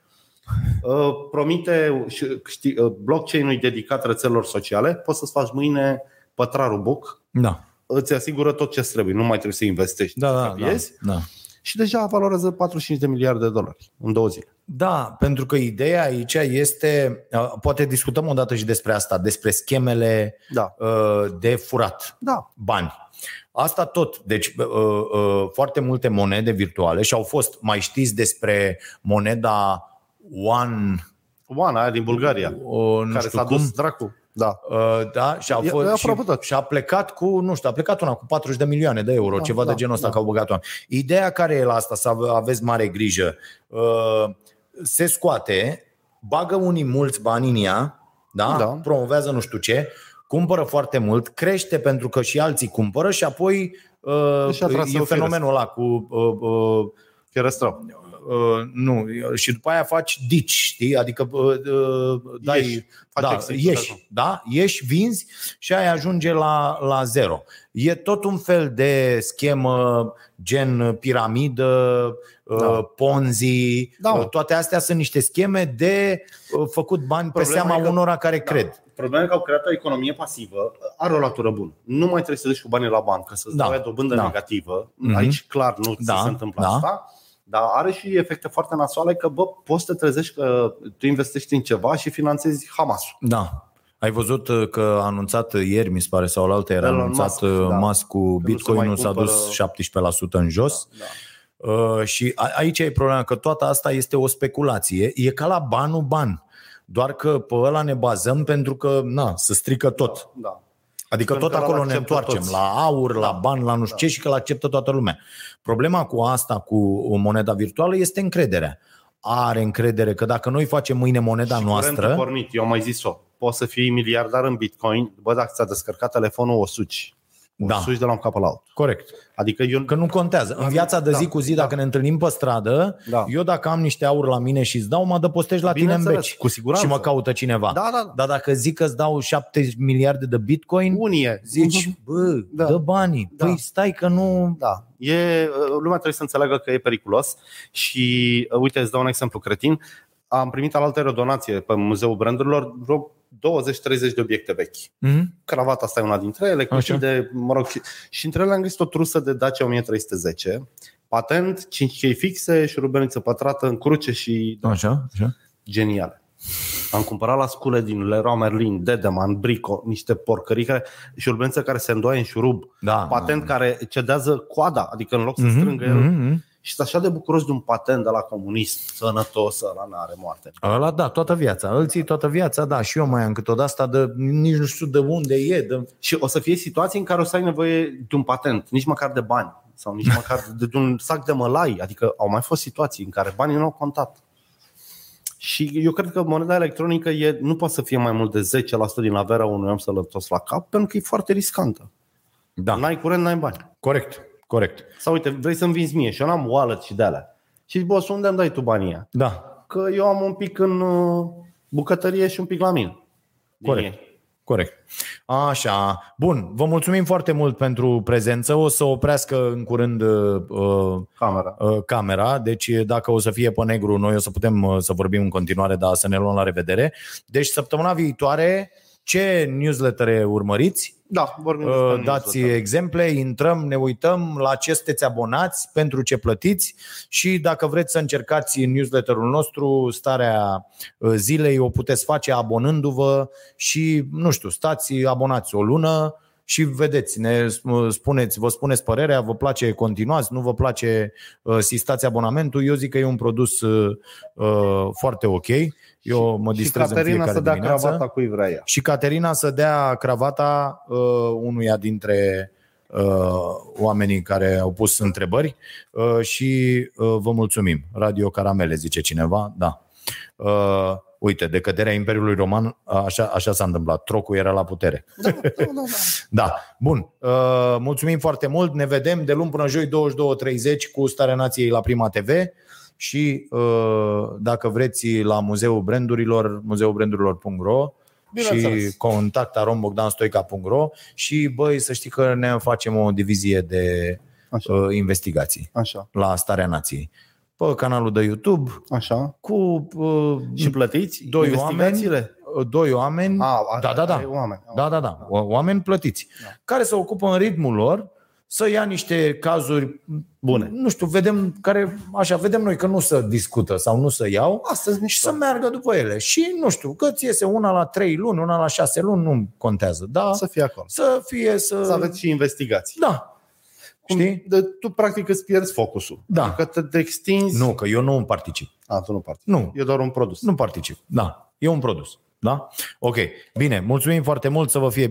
Uh, Promite și- știi, uh, blockchain-ul e dedicat rețelelor sociale. Poți să-ți faci mâine pătrarul book, Da. îți asigură tot ce trebuie. Nu mai trebuie să investești. Da, să da, da, capiezi. da. Și deja valorează 45 de miliarde de dolari în două zile. Da, pentru că ideea aici este, uh, poate discutăm o dată și despre asta, despre schemele Da. uh, de furat. Da. bani. Asta tot. Deci uh, uh, foarte multe monede virtuale și au fost, mai știți despre moneda One, Oana aia din Bulgaria, uh, nu care știu s-a cum, dus dracu. Da. Uh, da, și a, E- fost, e și, aproape tot. și a plecat cu, nu știu, a plecat una cu 40 de milioane de euro, Da, ceva da, de genul ăsta da. că au băgat oameni. Ideea care e la asta, să ave- aveți mare grijă, uh, se scoate bagă unii mulți bani în ea, da? Da. promovează nu știu ce, cumpără foarte mult, crește pentru că și alții cumpără și apoi uh, Își atrase e o fenomenul ăla cu uh, uh, Fierăstrău. Uh, nu, și după aia faci dici, știi? Adică uh, uh, dai, Ieși, faci da, exit, ieși, așa. da? Ieși, vinzi și aia ajunge la, la zero. E tot un fel de schemă gen piramidă, Da. da. ponzi, Da, mă. uh, toate astea sunt niște scheme de uh, făcut bani pe Problema seama e că- unora care cred. Problema e că au creat o economie pasivă, are o latură bună. Nu mai trebuie să duci cu banii la bancă, să-ți Da, dai dobândă da. negativă. Mhm. Aici clar nu ți Da, se întâmplă da. asta. Dar are și efecte foarte nasoale că bă, poți să te trezești că tu investești în ceva și finanțezi Hamasul. Da. Ai văzut uh, că a anunțat ieri, mi se pare, sau la altă era Elon anunțat Musk, Musk, da. Musk cu nu se Bitcoin-ul mai s-a cumpără- dus 17% în jos. Da. Uh, și a- aici e problema, că toată asta este o speculație. E ca la banul ban. Doar că pe ăla ne bazăm pentru că, na, se strică tot. Da. Adică Pentru tot că acolo ăla ne acceptă întoarcem, toți. la aur, la Da. bani, la nu știu ce și că îl acceptă toată lumea. Problema cu asta, cu moneda virtuală, este încrederea. Are încredere că dacă noi facem mâine moneda și curentul noastră, pornit, eu am mai zis-o. Poți să fii miliardar în Bitcoin, bă, dacă ți-a descărcat telefonul, o suci. O Da. suci de la un cap la altul. corect. Adică eu Că nu contează. În viața de Da, zi cu zi, da. dacă ne întâlnim pe stradă, Da. eu dacă am niște aur la mine și îți dau, mă adăpostești la tine în Bineînțeles, beci. cu siguranță. Și mă caută cineva. Da, da, da. Dar dacă zic că îți dau 7 miliarde de bitcoin, Unie. zici, bă, Da. dă banii. Da. Păi stai că nu... Da, e, lumea trebuie să înțeleagă că e periculos și, uite, îți dau un exemplu cretin. Am primit alaltă o donație pe Muzeul Brandurilor, vreo 20-30 de obiecte vechi. Mhm. Cravata asta e una dintre ele, Așa. de, mă rog, și, și între ele am găsit o trusă de Dacia 1310, patent, 5 chei fixe, șurubelniță pătrată în cruce și Așa, așa. geniale. Am cumpărat la scule din Leroy Merlin, Dedeman, Brico, niște porcării care, șurubelniță care se îndoaie în șurub, Da. patent care cedează coada, adică în loc să Mhm, strângă el. mhm. Și sunt așa de bucuros de un patent de la comunist, sănătos, ăla n-are moarte. Ăla da, toată viața. Îl ții toată viața, da. Și eu mai am câteodată asta de nici nu știu de unde e. De... Și o să fie situații în care o să ai nevoie de un patent, nici măcar de bani sau nici măcar de, de un sac de mălai. Adică au mai fost situații în care banii nu au contat. Și eu cred că moneda electronică e, nu poate să fie mai mult de 10% din averea unui om sănătos la cap, pentru că e foarte riscantă. Da, N-ai curent, n-ai bani. corect, corect. Sau uite, vrei să-mi vinzi mie și eu n-am wallet și de alea. Și zici, boss, unde îmi dai tu banii ăia? Da, Că eu am un pic în uh, bucătărie și un pic la mine. Din Corect. ei. corect. Așa. Bun, vă mulțumim foarte mult pentru prezență. O să oprească în curând uh, Camera. uh, camera, deci dacă o să fie pe negru, noi o să putem uh, să vorbim în continuare, dar să ne luăm la revedere. Deci săptămâna viitoare, ce newslettere urmăriți? Da, vorbim Uh, despre dați newsletter. exemple, intrăm, ne uităm la ce sunteți abonați, pentru ce plătiți și dacă vreți să încercați în newsletterul nostru starea uh, zilei, o puteți face abonându-vă și, nu știu, stați abonați o lună și vedeți, ne spuneți, vă spuneți părerea, vă place, continuați, nu vă place, uh, sistați abonamentul. Eu zic că e un produs uh, uh, foarte ok. Eu mă și distrez în Caterina fiecare să dea dimineață cravata cui vrea ea. și Caterina să dea cravata uh, unuia dintre uh, oamenii care au pus întrebări uh, și uh, vă mulțumim. Radio Caramele, zice cineva, da. Uh, uite, de căderea Imperiului Roman, așa, așa s-a întâmplat. Trocul era la putere. Da, da, da, da. Da, bun. Uh, mulțumim foarte mult. Ne vedem de luni până joi 22.30 cu Starea Nației la Prima TV și uh, dacă vreți la Muzeul Brandurilor, muzeulbrandurilor.ro Bineînțeles. și contact.rombogdanstoica.ro și băi, să știi că ne facem o divizie de Așa. uh, investigații Așa, la Starea Nației. Pe canalul de YouTube așa. cu uh, Și plătiți doi investigațiile? oameni, doi oameni A, a, da, da, da. ai Oameni. Da, da, da. O- Oameni plătiți. Da. Care se ocupă în ritmul lor să ia niște cazuri Bune. Nu știu, vedem care, așa, vedem noi că nu se discută sau nu se iau Astăzi și mișto. să meargă după ele. Și nu știu, că ți iese una la trei luni, una la șase luni, nu contează. Da, Să fie acolo. să fie, să... Să aveți și investigații. Da. Știi? De, tu practic îți pierzi focusul. Da. Adică te, te extinzi. Nu, că eu nu particip. A, tu nu participi. Nu, E doar un produs. nu particip. Da, e un produs. Da? Ok, bine, mulțumim foarte mult, să vă fie